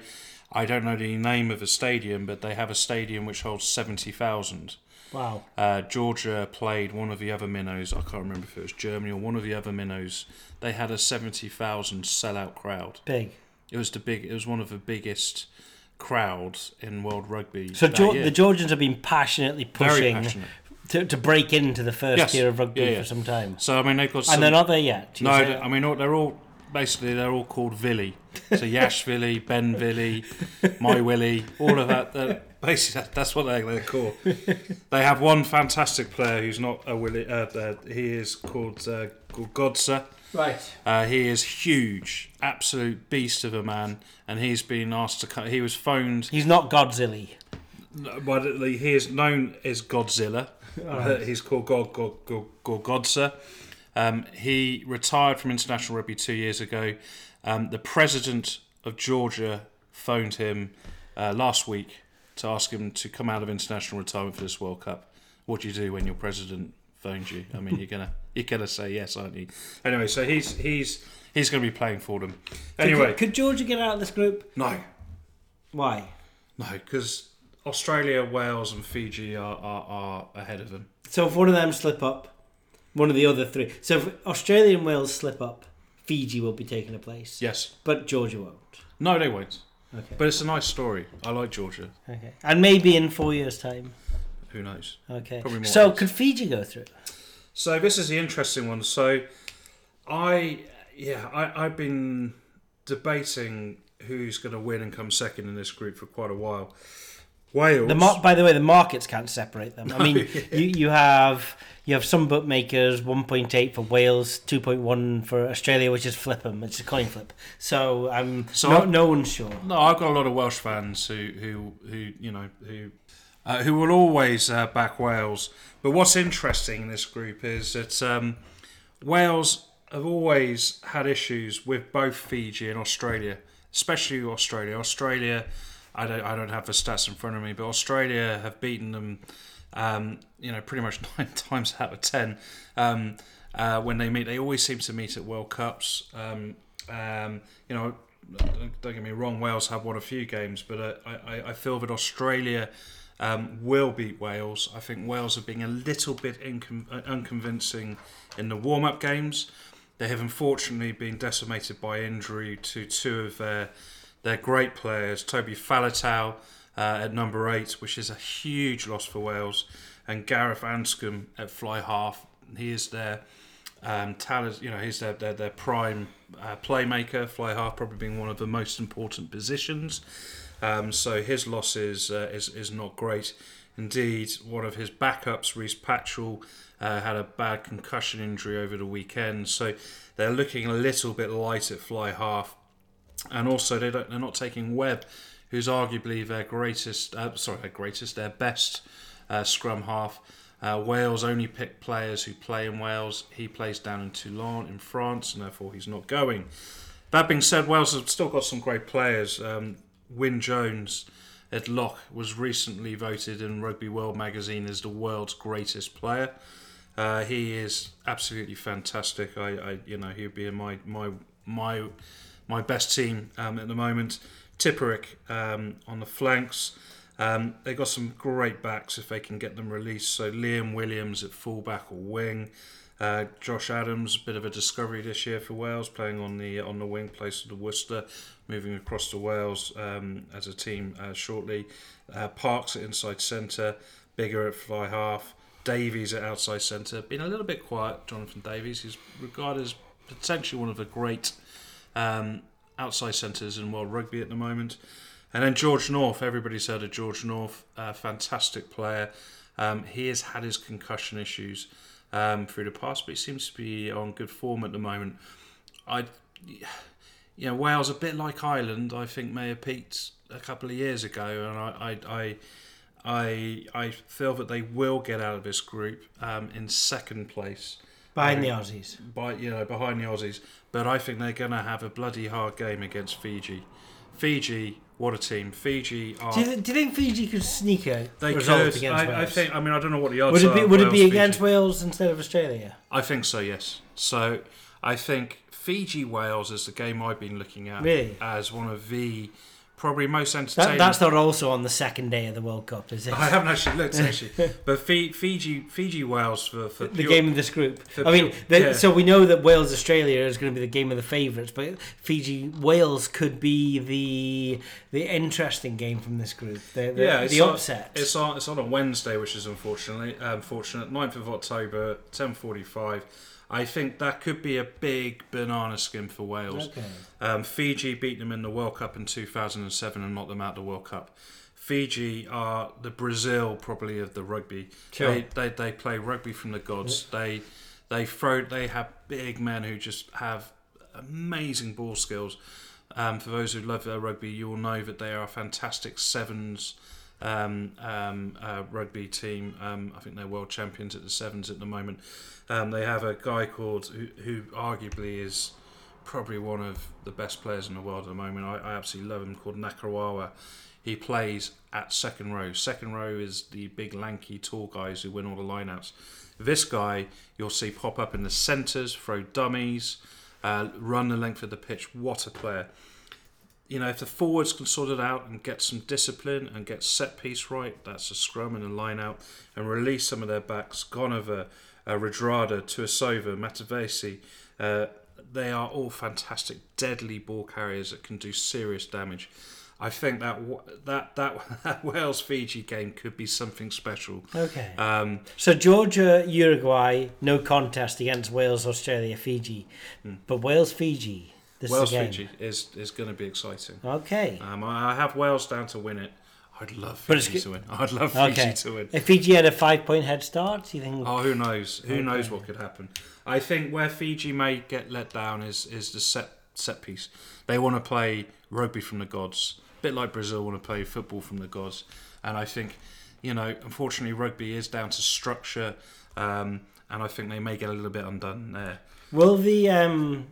I don't know the name of the stadium, but they have a stadium which holds seventy thousand. Wow. Uh, Georgia played one of the other minnows. I can't remember if it was Germany or one of the other minnows. They had a seventy thousand sellout crowd. Big. It was the big. It was one of the biggest crowds in world rugby. So year. the Georgians have been passionately pushing passionate. to, to break into the first Yes. tier of rugby Yeah, yeah. for some time. So I mean, they've got. Some, and they're not there yet. No, I mean, they're all basically they're all called Villy. So Yash Villy, Ben Villy, My Willy, all of that. they're- Basically, that- that's what they, they're called. They have one fantastic player who's not a Willy. Uh, uh, he is called uh, called Godsa. Right. Uh, he is huge, absolute beast of a man, and he's been asked to come. He was phoned. He's not Godzilla. But he is known as Godzilla. Alright. He's called God, God, God, God Godsa. Um, he retired from international rugby two years ago. Um, the president of Georgia phoned him uh, last week to ask him to come out of international retirement for this World Cup. What do you do when your president phones you? I mean, you're gonna you're gonna say yes, aren't you? Anyway, so he's he's he's going to be playing for them. Anyway, could, could Georgia get out of this group? no, Why? no, because Australia, Wales, and Fiji are, are, are ahead of them. So if one of them slip up, one of the other three. So if Australia and Wales slip up, Fiji will be taking a place. Yes. But Georgia won't. No, they won't. Okay. But it's a nice story. I like Georgia. Okay. And maybe in four years' time. Who knows? Okay. Probably more. So could Fiji go through? So this is the interesting one. So I, yeah, I, I've been debating who's going to win and come second in this group for quite a while. Wales. The mar- by the way, the markets can't separate them. I mean, yeah. you, you have you have some bookmakers one point eight for Wales, two point one for Australia, which is flip 'em. It's a coin flip. So I'm So no, no one's sure. No, I've got a lot of Welsh fans who who who you know who uh, who will always uh, back Wales. But what's interesting in this group is that um, Wales have always had issues with both Fiji and Australia, especially Australia. Australia, I don't I don't have the stats in front of me, but Australia have beaten them. Um, you know, pretty much nine times out of ten um, uh, when they meet. They always seem to meet at World Cups. Um, um, you know, don't get me wrong, Wales have won a few games, but uh, I, I- feel that Australia um, will beat Wales. I think Wales are being a little bit incon- uh, unconvincing in the warm up games. They have unfortunately been decimated by injury to two of their, their great players, Toby Faletau uh, at number eight, which is a huge loss for Wales, and Gareth Anscombe at fly half. He is their um, you know, he's their, their, their prime uh, playmaker, fly half probably being one of the most important positions. Um, so his loss is, uh, is, is not great. Indeed, one of his backups, Rhys Patchell, uh, had a bad concussion injury over the weekend. So they're looking a little bit light at fly half. And also, they don't, they're not taking Webb, who's arguably their greatest, uh, sorry, their greatest, their best uh, scrum half. Uh, Wales only pick players who play in Wales. He plays down in Toulon in France, and therefore he's not going. That being said, Wales have still got some great players. Um, Wyn Jones at Lock was recently voted in Rugby World magazine as the world's greatest player. Uh, he is absolutely fantastic. I, I you know, he'd be in my my my my best team um, at the moment. Tipuric um, on the flanks. Um, they got some great backs if they can get them released. So Liam Williams at fullback or wing. Uh, Josh Adams, a bit of a discovery this year for Wales, playing on the on the wing, place of the Worcester, moving across to Wales um, as a team uh, shortly. Uh, Parkes at inside centre, Biggar at fly half, Davies at outside centre. Been a little bit quiet, Jonathan Davies. He's regarded as potentially one of the great um, outside centres in world rugby at the moment. And then George North, everybody's heard of George North, uh, fantastic player. Um, he has had his concussion issues um, through the past, but he seems to be on good form at the moment. I, you know, Wales, a bit like Ireland, I think may have peaked a couple of years ago, and I, I, I, I, I feel that they will get out of this group um, in second place. Behind the Um, Aussies. By you know, behind the Aussies, but I think they're going to have a bloody hard game against Fiji. Fiji, what a team! Fiji are. Do you, th- do you think Fiji could sneak a They result could. against I, I think. I mean, I don't know what the odds would it are. be of would it be against Fiji. Wales instead of Australia? I think so. Yes. So I think Fiji Wales is the game I've been looking at Really? as one of the probably most That, entertaining. that's not also on the second day of the World Cup, is it? I haven't actually looked actually, but Fi- Fiji, Fiji, Wales for, for the pure- game of this group. I mean, pure- the, yeah. so we know that Wales Australia is going to be the game of the favourites, but Fiji Wales could be the the interesting game from this group. The, the, yeah, the it's on- upset. it's on. It's on a Wednesday, which is unfortunately unfortunate. 9th of October, ten forty-five. I think that could be a big banana skin for Wales. Okay. Um, Fiji beat them in the World Cup in 2007 and knocked them out of the World Cup. Fiji are the Brazil probably of the rugby. Sure. They, they they play rugby from the gods. They they throw. They have big men who just have amazing ball skills. Um, for those who love their rugby, you will know that they are fantastic sevens um, um, uh, rugby team. Um, I think they're world champions at the sevens at the moment. Um, they have a guy called who, who arguably is probably one of the best players in the world at the moment. I, I absolutely love him. Called Nakarawa. He plays at second row. Second row is the big lanky tall guys who win all the lineouts. This guy you'll see pop up in the centres, throw dummies, uh, run the length of the pitch. What a player! You know, if the forwards can sort it out and get some discipline and get set piece right, that's a scrum and a line out, and release some of their backs. Goneva, uh, Radradra, Tuisova, Matavesi, uh, they are all fantastic, deadly ball carriers that can do serious damage. I think that that that, that Wales Fiji game could be something special. Okay. Um, So Georgia, Uruguay, no contest against Wales, Australia, Fiji, but Wales, Fiji. This. Wales is. Fiji is is going to be exciting. Okay. Um, I I have Wales down to win it. I'd love Fiji to win. I'd love Fiji Okay. to win. If Fiji had a five point head start, do you think? Oh, who knows? Who knows what could happen? I think where Fiji may get let down is is the set set piece. They want to play rugby from the gods, a bit like Brazil want to play football from the gods. And I think, you know, unfortunately, rugby is down to structure, um, and I think they may get a little bit undone there. Will the um?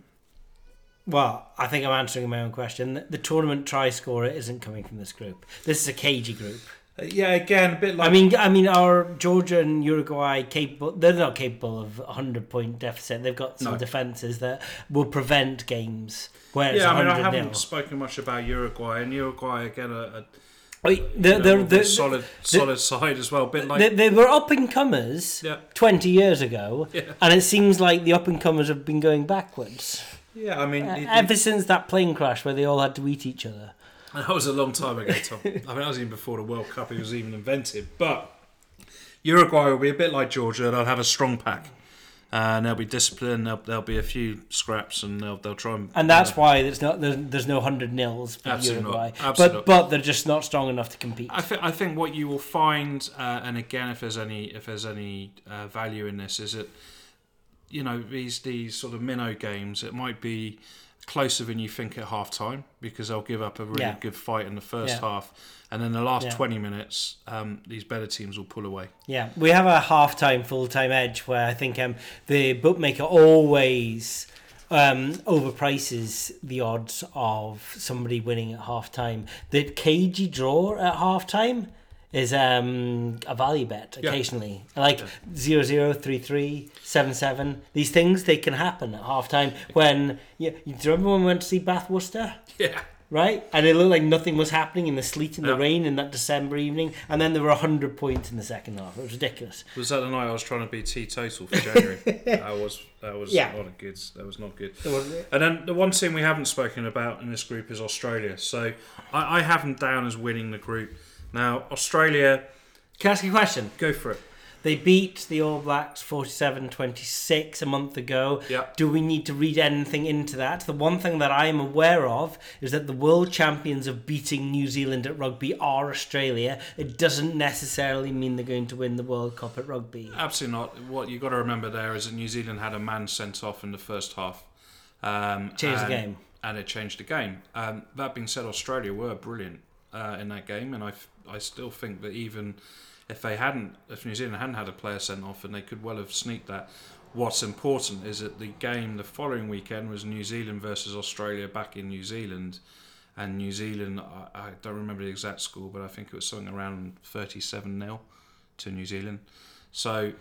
Well, I think I'm answering my own question. The, tournament try scorer isn't coming from this group. This is a cagey group. Uh, yeah, again, a bit like I mean, I mean, are Georgia and Uruguay capable? They're not capable of a hundred point deficit. They've got some No. defenses that will prevent games where it's yeah. I mean, I haven't nil. spoken much about Uruguay, and Uruguay again a, a Wait, you know, they're, a they're, solid solid side as well. A bit like they, they were up and comers Yeah. 20 years ago, Yeah. and it seems like the up and comers have been going backwards. Yeah. I mean, Uh, it- it- Ever since that plane crash where they all had to eat each other. That was a long time ago, Tom. I mean, that was even before the World Cup it was even invented. But Uruguay will be a bit like Georgia. They'll have a strong pack. Uh, and there'll be discipline. There'll, there'll be a few scraps, and they'll they'll try and. And that's why there's not there's, there's no hundred nils for Absolutely not. Uruguay. Absolutely But but they're just not strong enough to compete. I think I think what you will find, uh, and again, if there's any if there's any uh, value in this, is that you know these these sort of minnow games. It might be closer than you think at half time because they'll give up a really Yeah. good fight in the first Yeah. half, and then the last Yeah. twenty minutes, um, these better teams will pull away. Yeah, we have a half-time, full-time edge where I think um, the bookmaker always um, overprices the odds of somebody winning at half-time. The cagey draw at half-time is um, a value bet Yeah. occasionally. Like zero zero three three seven seven. These things, they can happen at half-time when... You, you, do you remember when we went to see Bath Worcester? Yeah. right? And it looked like nothing was happening in the sleet and the Yeah. rain in that December evening. And then there were 100 points in the second half. It was ridiculous. Was that the night I was trying to be teetotal for January? that was that was Yeah. not a good. That was not good. And then the one team we haven't spoken about in this group is Australia. So I, I have them down as winning the group. Now Australia, Can I ask you a question? go for it. They beat the All Blacks 47 26 a month ago. Yeah. Do we need to read anything into that? The one thing that I am aware of is that the world champions of beating New Zealand at rugby are Australia. It doesn't necessarily mean they're going to win the World Cup at rugby. Absolutely not. What you've got to remember there is that New Zealand had a man sent off in the first half. Um, Changed the and- game. and it changed the game. Um, that being said, Australia were brilliant uh, in that game, and I, I still think that even if they hadn't, if New Zealand hadn't had a player sent off, and they could well have sneaked that. What's important is that the game the following weekend was New Zealand versus Australia back in New Zealand, and New Zealand. I, I don't remember the exact score, but I think it was something around thirty-seven 0 to New Zealand. So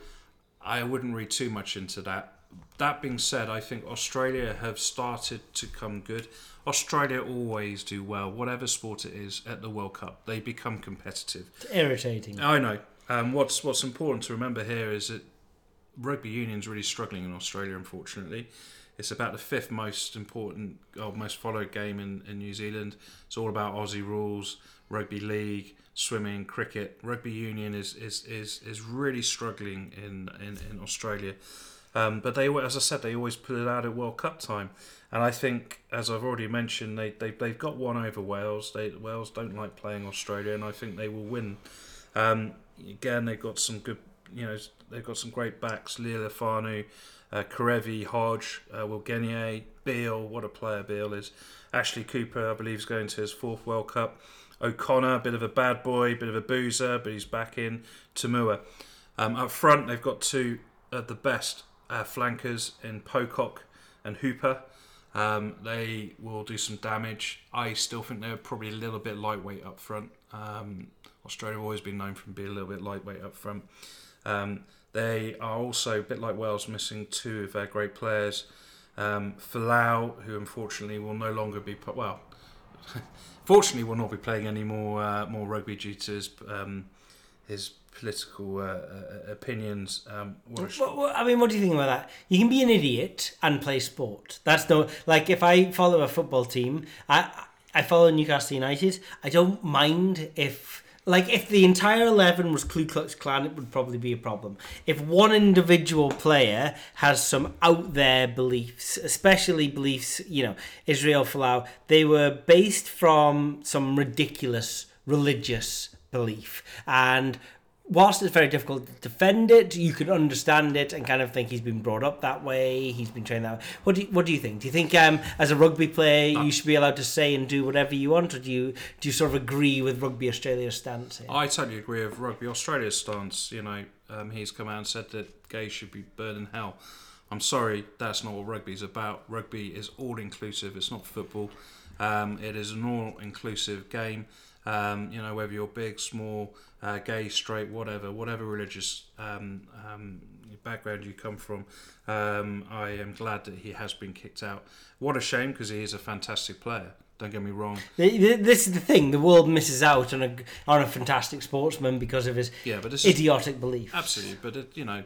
I wouldn't read too much into that. That being said, I think Australia have started to come good. Australia always do well, whatever sport it is, at the World Cup. They become competitive. It's irritating. I know. Um, what's what's important to remember here is that rugby union's really struggling in Australia. Unfortunately, it's about the fifth most important or most followed game in, in New Zealand. It's all about Aussie rules, rugby league, swimming, cricket. Rugby union is is, is, is really struggling in in, in Australia. Um, but they, as I said, they always put it out at World Cup time, and I think, as I've already mentioned, they they they've got one over Wales. They Wales don't like playing Australia, and I think they will win. Um, again, they've got some good, you know, they've got some great backs: Lealiifano, uh, Kerevi, Hodge, uh, Wilgenier, Beale. What a player Beale is! Ashley Cooper, I believe, is going to his fourth World Cup. O'Connor, a bit of a bad boy, a bit of a boozer, but he's back in. Toomua. Um, up front, they've got two at the best uh, flankers in Pocock and Hooper. Um, they will do some damage. I still think they're probably a little bit lightweight up front. Um, Australia have always been known for being a little bit lightweight up front. Um, they are also a bit like Wales, missing two of their great players. Um, Folau, who unfortunately will no longer be well. fortunately, will not be playing any more uh, more rugby due to his um, his political uh, uh, opinions. Um, what, I mean, what do you think about that? You can be an idiot and play sport. That's no like if I follow a football team, I I follow Newcastle United. I don't mind if like if the entire eleven was Ku Klux Klan, it would probably be a problem. If one individual player has some out there beliefs, especially beliefs, you know, Israel Folau, they were based from some ridiculous religious belief and whilst it's very difficult to defend it, you can understand it and kind of think he's been brought up that way, he's been trained that way. What do you, what do you think? Do you think um, as a rugby player you should be allowed to say and do whatever you want, or do you do you sort of agree with Rugby Australia's stance here? I totally agree with Rugby Australia's stance. You know, um, he's come out and said that gays should be burned in hell. I'm sorry, that's not what rugby is about. Rugby is all inclusive. It's not football. Um, it is an all inclusive game. Um, you know, whether you're big, small, uh, gay, straight, whatever, whatever religious um, um, background you come from, um, I am glad that he has been kicked out. What a shame because he is a fantastic player. Don't get me wrong. Th- th- This is the thing: the world misses out on a on a fantastic sportsman because of his Yeah, but this idiotic belief. Absolutely, but it, you know,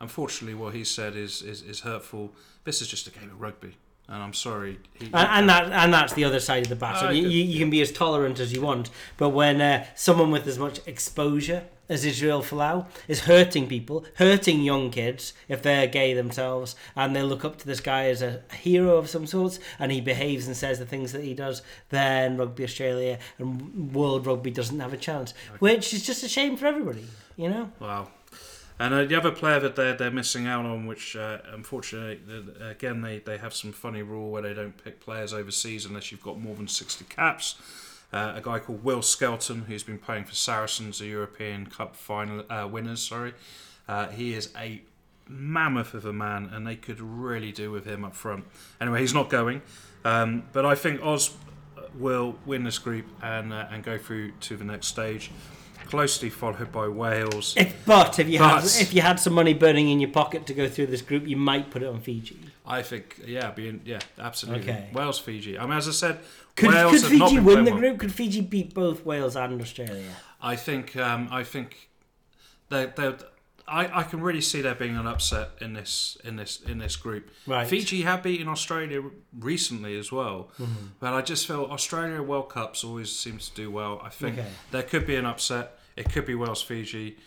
unfortunately, what he said is, is is hurtful. This is just a game of rugby, and I'm sorry. He, And, and that and that's the other side of the battle. You, you, you can be as tolerant as you want, but when uh, someone with as much exposure as Israel Folau is hurting people, hurting young kids if they're gay themselves, and they look up to this guy as a hero of some sorts, and he behaves and says the things that he does, then Rugby Australia and World Rugby doesn't have a chance, which is just a shame for everybody. You know. Wow. And uh, the other player that they're, they're missing out on, which uh, unfortunately, again, they, they have some funny rule where they don't pick players overseas unless you've got more than 60 caps. Uh, a guy called Will Skelton, who's been playing for Saracens, the European Cup final uh, winners. Sorry, uh, he is a mammoth of a man, and they could really do with him up front. Anyway, he's not going, um, but I think Oz will win this group and uh, and go through to the next stage. Closely followed by Wales. If, but if you had if you had some money burning in your pocket to go through this group, you might put it on Fiji. I think, yeah, being yeah, absolutely. Okay. Wales, Fiji. I mean, as I said, Could, Wales could have not Fiji win the group? Could Fiji beat both Wales and Australia? I think, um, I think, they, they, I, I can really see there being an upset in this, in this, in this group. Right. Fiji have beaten Australia recently as well, Mm-hmm. but I just feel Australia World Cups always seems to do well. I think Okay. there could be an upset. It could be Wales, Fiji.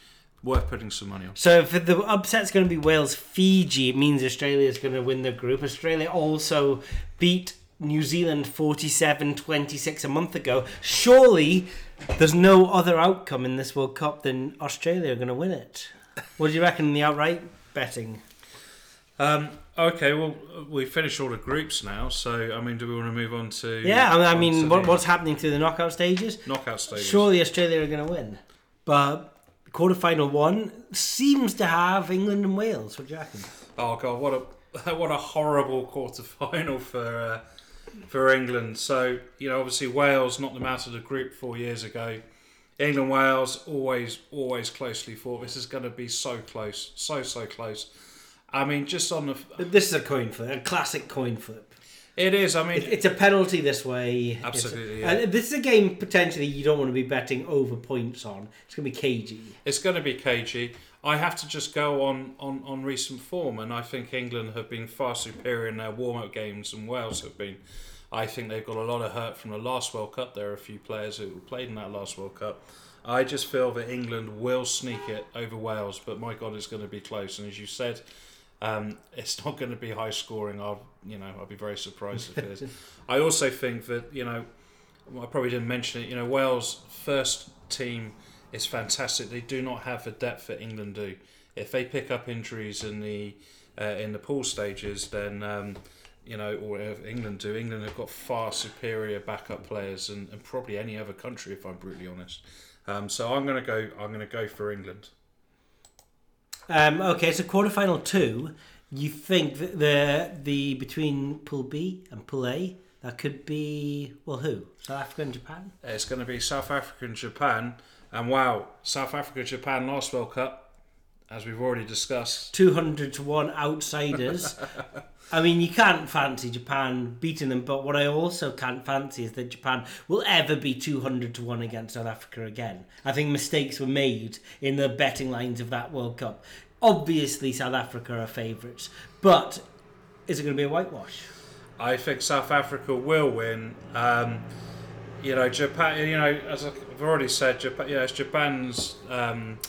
Worth putting some money on. So if the upset's going to be Wales Fiji, it means Australia is going to win the group. Australia also beat New Zealand 47-26 a month ago. Surely there's no other outcome in this World Cup than Australia are going to win it. What do you reckon in the outright betting? Um, okay, well, we finished all the groups now. So, I mean, do we want to move on to? Yeah, I mean, I mean what, what's happening through the knockout stages? knockout stages? Surely Australia are going to win. But quarterfinal one seems to have England and Wales. What do you reckon? Oh god, what a what a horrible quarter final for uh, for England. So you know, obviously Wales knocked them out of the group four years ago. England Wales always always closely fought. This is going to be so close, so so close. I mean, just on the. This is a coin flip, a classic coin flip. It is. I mean, It- It's a penalty this way. Absolutely, yeah. And this is a game potentially you don't want to be betting over points on. It's going to be cagey. It's going to be cagey. I have to just go on, on, on recent form, and I think England have been far superior in their warm up games than Wales have been. I think they've got a lot of hurt from the last World Cup. There are a few players who played in that last World Cup. I just feel that England will sneak it over Wales, but my God, it's going to be close. And as you said, um, it's not going to be high scoring. I'll, you know, I'd be very surprised if it is. I also think that you know, I probably didn't mention it. You know, Wales' first team is fantastic. They do not have the depth that England do. If they pick up injuries in the uh, in the pool stages, then um, you know, or England do, England have got far superior backup players than, than probably any other country. If I'm brutally honest, um, so I'm going to go. I'm going to go for England. Um, okay, so quarterfinal two. You think that the the between Pool B and Pool A that could be well who South Africa and Japan. It's going to be South Africa and Japan, and wow, South Africa Japan last World Cup, as we've already discussed. Two hundred to one outsiders. I mean, you can't fancy Japan beating them, but what I also can't fancy is that Japan will ever be 200 to 1 against South Africa again. I think mistakes were made in the betting lines of that World Cup. Obviously, South Africa are favourites, but is it going to be a whitewash? I think South Africa will win. Um, you know, Japan. You know, as I've already said, Japan. Yeah, it's Japan's. Um,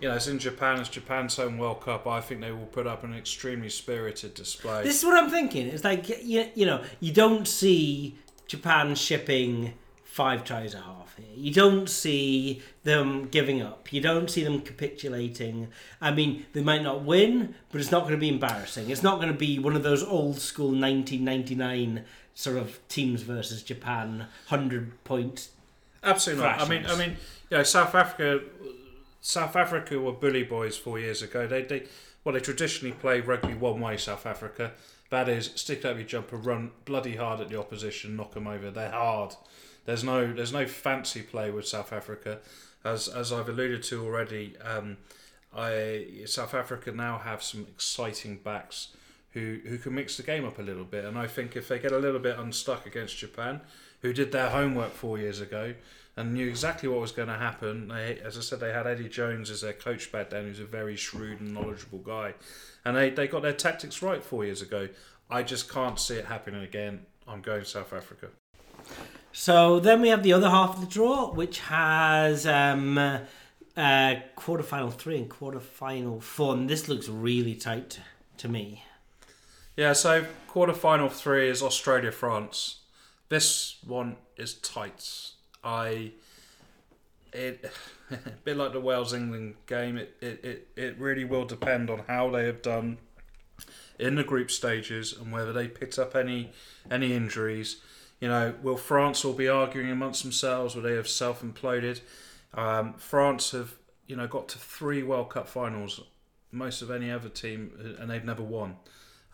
you know, it's in Japan. It's Japan's home World Cup. I think they will put up an extremely spirited display. This is what I'm thinking. It's like you, you know, you don't see Japan shipping five tries a half here. You don't see them giving up. You don't see them capitulating. I mean, they might not win, but it's not going to be embarrassing. It's not going to be one of those old school 1999 sort of teams versus Japan hundred point. Absolutely not. I mean, I mean, you know, South Africa. South Africa were bully boys four years ago. They, they, well, they traditionally play rugby one way. South Africa, that is, stick out your jumper, run bloody hard at the opposition, knock them over. They're hard. There's no, there's no fancy play with South Africa, as as I've alluded to already. Um, I South Africa now have some exciting backs who who can mix the game up a little bit, and I think if they get a little bit unstuck against Japan, who did their homework four years ago and knew exactly what was going to happen. They, as I said, they had Eddie Jones as their coach back then, who's a very shrewd and knowledgeable guy, and they, they got their tactics right four years ago. I just can't see it happening again. I'm going South Africa. So then we have the other half of the draw, which has um, uh, quarterfinal three and quarterfinal four. And this looks really tight to me. Yeah, so quarterfinal three is Australia France. This one is tight. I it a bit like the Wales England game. It, it it it really will depend on how they have done in the group stages and whether they picked up any any injuries. You know, will France all be arguing amongst themselves? Will they have self imploded? Um, France have you know got to three World Cup finals, most of any other team, and they've never won.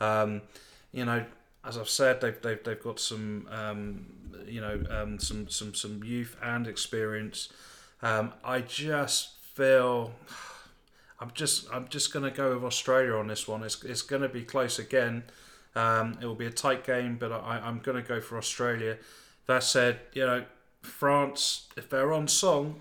Um, you know, as I've said, they've they've, they've got some um, you know um, some some some youth and experience. Um, I just feel I'm just I'm just going to go with Australia on this one. It's it's going to be close again. Um, it will be a tight game, but I, I'm going to go for Australia. That said, you know, France, if they're on song,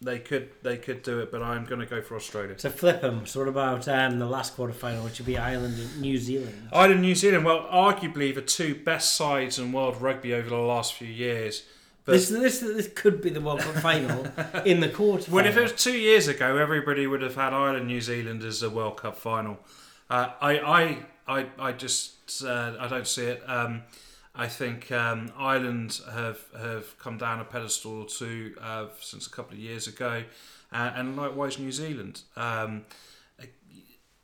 they could they could do it, but I'm going to go for Australia. So flip them. So what about um, the last quarterfinal, which would be Ireland and New Zealand? Ireland, New Zealand, well, arguably the two best sides in world rugby over the last few years. But This, this this could be the World Cup final in the quarterfinal. Well, if it was two years ago, everybody would have had Ireland, New Zealand as the World Cup final. Uh, I, I, I, I just, uh, I don't see it. Um, I think um, Ireland have have come down a pedestal or two uh, since a couple of years ago, uh, and likewise New Zealand. Um,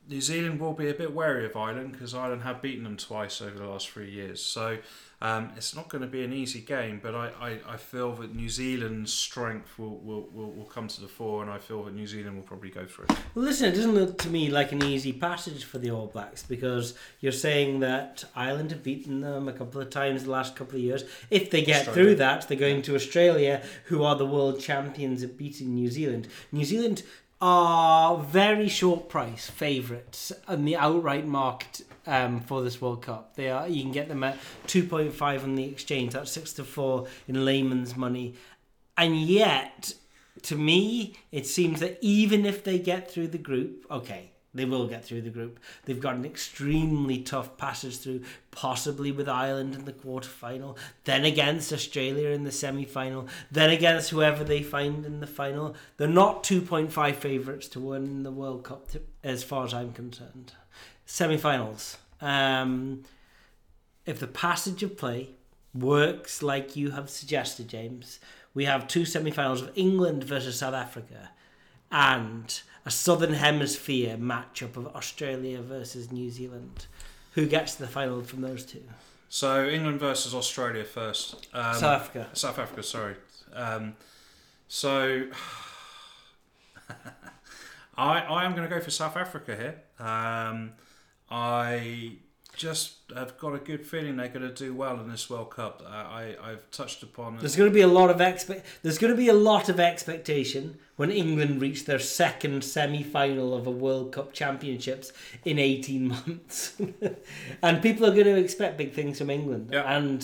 New Zealand will be a bit wary of Ireland because Ireland have beaten them twice over the last three years. So um, it's not going to be an easy game, but I, I, I feel that New Zealand's strength will, will, will, will come to the fore, and I feel that New Zealand will probably go through. Well, listen, it doesn't look to me like an easy passage for the All Blacks because you're saying that Ireland have beaten them a couple of times the last couple of years. If they get Australia. through that, they're going to Australia, who are the world champions at beating New Zealand. New Zealand are very short price favourites on the outright market um, for this World Cup. They are you can get them at two point five on the exchange. That's six to four in layman's money, and yet to me it seems that even if they get through the group, okay. They will get through the group. They've got an extremely tough passage through, possibly with Ireland in the quarterfinal, then against Australia in the semi final, then against whoever they find in the final. They're not 2.5 favourites to win the World Cup, to, as far as I'm concerned. Semi finals. Um, if the passage of play works like you have suggested, James, we have two semi finals of England versus South Africa and a Southern Hemisphere matchup of Australia versus New Zealand. Who gets to the final from those two? So England versus Australia first. Um, South Africa. South Africa, sorry. Um, so I I am going to go for South Africa here. Um, I just have got a good feeling they're going to do well in this World Cup. I, I I've touched upon. There's going to be a lot of expect. There's going to be a lot of expectation when England reach their second semi-final of a World Cup Championships in 18 months, and people are going to expect big things from England. Yeah. And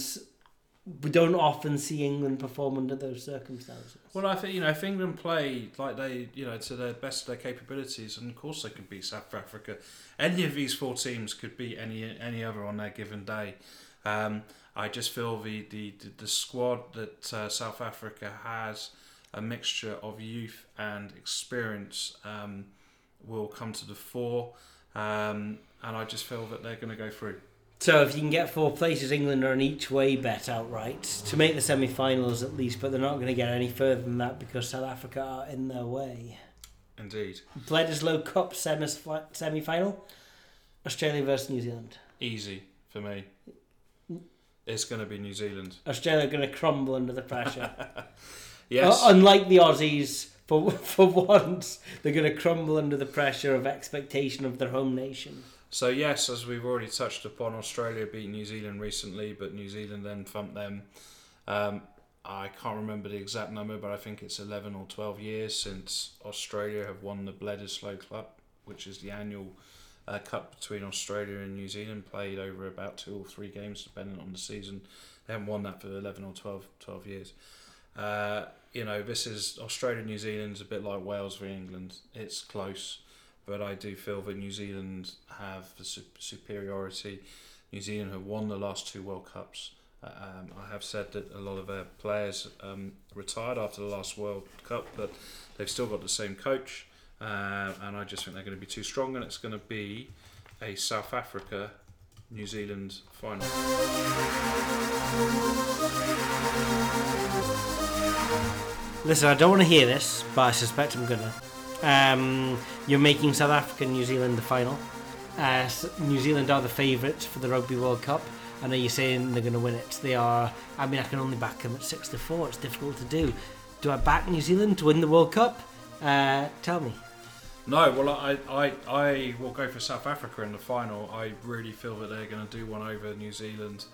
we don't often see England perform under those circumstances. Well, I think you know if England play like they you know to their best of their capabilities, and of course they can beat South Africa. Any of these four teams could beat any any other on their given day. Um, I just feel the the, the, squad that uh, South Africa has a mixture of youth and experience um, will come to the fore, um, and I just feel that they're going to go through. So if you can get four places, England are an each way bet outright to make the semi-finals at least, but they're not going to get any further than that because South Africa are in their way. Indeed, Bledisloe Cup semis- semi-final, Australia versus New Zealand. easy for me. It's going to be New Zealand. Australia are going to crumble under the pressure. Yes. Uh, unlike the Aussies, for for once, they're going to crumble under the pressure of expectation of their home nation. So yes, as we've already touched upon, Australia beat New Zealand recently, but New Zealand then thumped them. Um, I can't remember the exact number, but I think it's eleven or twelve years since Australia have won the Bledisloe Cup, which is the annual uh, cup between Australia and New Zealand, played over about two or three games, depending on the season. They haven't won that for eleven or 12, 12 years. Uh, you know, this is Australia, New Zealand's a bit like Wales v England. It's close but I do feel that New Zealand have the su- superiority. New Zealand have won the last two World Cups. Uh, Um, I have said that a lot of their players um, retired after the last World Cup, but they've still got the same coach, uh, and I just think they're going to be too strong, and it's going to be a South Africa New Zealand final. Listen, I don't want to hear this, but I suspect I'm gonna. Um, you're making South Africa and New Zealand the final. Uh, New Zealand are the favourites for the Rugby World Cup. I know you're saying they're going to win it. They are. I mean, I can only back them at six to four. It's difficult to do. Do I back New Zealand to win the World Cup? Uh, tell me. No, well, I, I, I will go for South Africa in the final. I really feel that they're going to do one over New Zealand.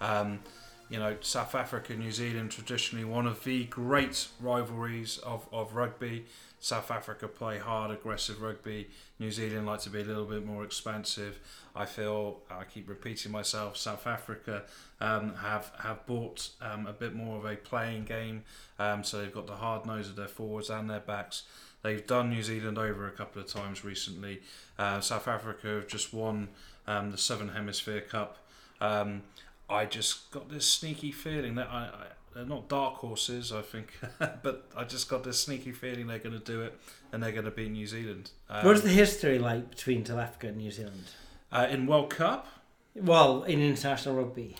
Um, you know, South Africa, and New Zealand, traditionally one of the great rivalries of, of rugby. South Africa play hard, aggressive rugby. New Zealand like to be a little bit more expansive. I feel I keep repeating myself. South Africa um, have have bought um, a bit more of a playing game, um, so they've got the hard nose of their forwards and their backs. They've done New Zealand over a couple of times recently. Uh, South Africa have just won um, the Southern Hemisphere Cup. Um, I just got this sneaky feeling that I, I they're not dark horses, I think, but I just got this sneaky feeling they're going to do it and they're going to beat New Zealand. Um, What's the history like between South Africa and New Zealand? uh, in World Cup? Well, in international rugby.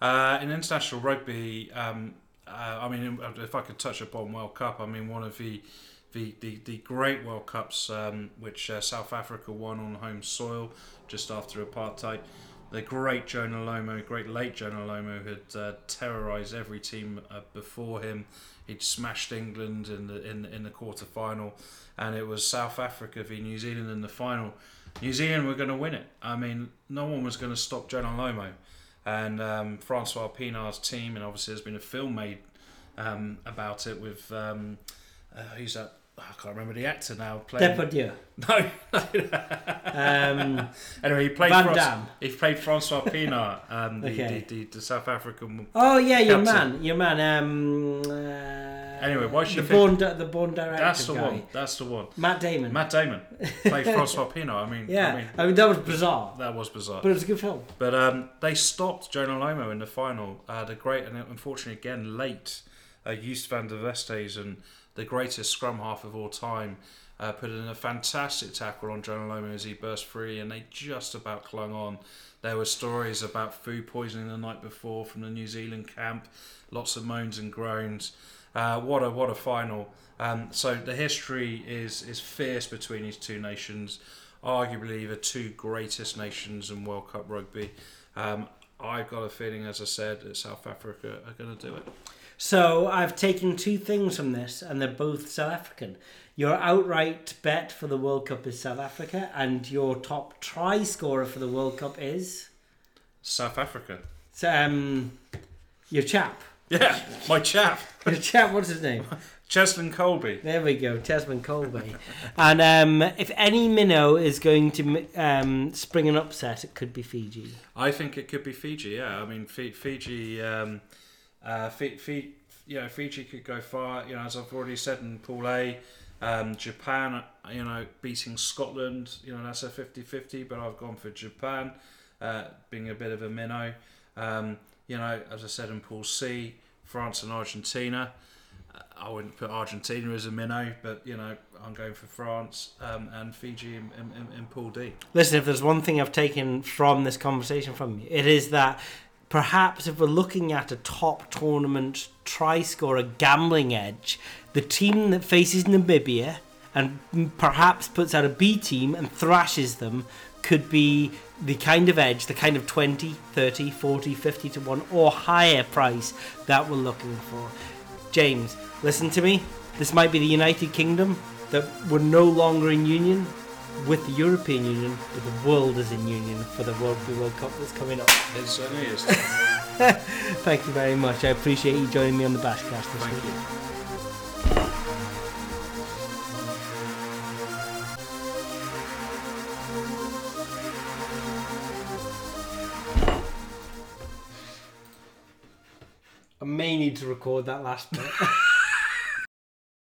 Uh, in international rugby, um, uh, I mean, if I could touch upon World Cup, I mean, one of the the, the, the great World Cups um, which uh, South Africa won on home soil just after apartheid. The great Jonah Lomu, great late Jonah Lomu, had uh, terrorised every team uh, before him. He'd smashed England in the in in the quarter final, and it was South Africa v New Zealand in the final. New Zealand were going to win it. I mean, no one was going to stop Jonah Lomo and um, Francois Pienaar's team, and obviously there's been a film made um, about it with um, uh, who's that I can't remember the actor now. Playing, Depardieu. no, Um, anyway, he played Van Fran- Damme. He played Francois Pienaar, um, the, Okay. the, the, the South African. oh yeah, your man, your man. Um, uh, Anyway, why should the born di- the born director That's the guy. one. That's the one. Matt Damon. Matt Damon played Francois Pienaar. I mean, yeah, I mean, that was bizarre, that was bizarre. but it was a good film. But um, they stopped Jonah Lomu in the final. Uh, the great and unfortunately again late, uh, Joost van der Westhuizen, the greatest scrum half of all time, uh, put in a fantastic tackle on Jonah Lomu as he burst free, and they just about clung on. There were stories about food poisoning the night before from the New Zealand camp, lots of moans and groans. Uh, what a what a final! Um, so the history is is fierce between these two nations, arguably the two greatest nations in World Cup rugby. Um, I've got a feeling, as I said, that South Africa are going to do it. So I've taken two things from this, and they're both South African. Your outright bet for the World Cup is South Africa, and your top try scorer for the World Cup is South Africa. so, um, your chap. Yeah, my chap, Your chap. What's his name? Cheslin Kolbe. There we go, Tasman Kolbe. and um, if any minnow is going to um, spring an upset, it could be Fiji. I think it could be Fiji. Yeah, I mean Fi- Fiji. Um, uh, Fi- Fi- you know, Fiji could go far. You know, as I've already said in Pool A, um, Japan. You know, beating Scotland. You know, that's a 50-50, But I've gone for Japan, uh, being a bit of a minnow. Um, you know, as I said in Pool C, France and Argentina. Uh, I wouldn't put Argentina as a minnow, but you know, I'm going for France um, and Fiji in, in, in Pool D. Listen, if there's one thing I've taken from this conversation from you, it is that perhaps if we're looking at a top tournament try scorer gambling edge, the team that faces Namibia and perhaps puts out a B team and thrashes them could be the kind of edge, the kind of 20, 30, 40, 50 to 1 or higher price that we're looking for. James, listen to me. This might be the United Kingdom that we're no longer in union with the European Union, but the world is in union for the World World Cup that's coming up. It certainly is. Thank you very much. I appreciate you joining me on the BashCast this Thank week. you. I may need to record that last bit.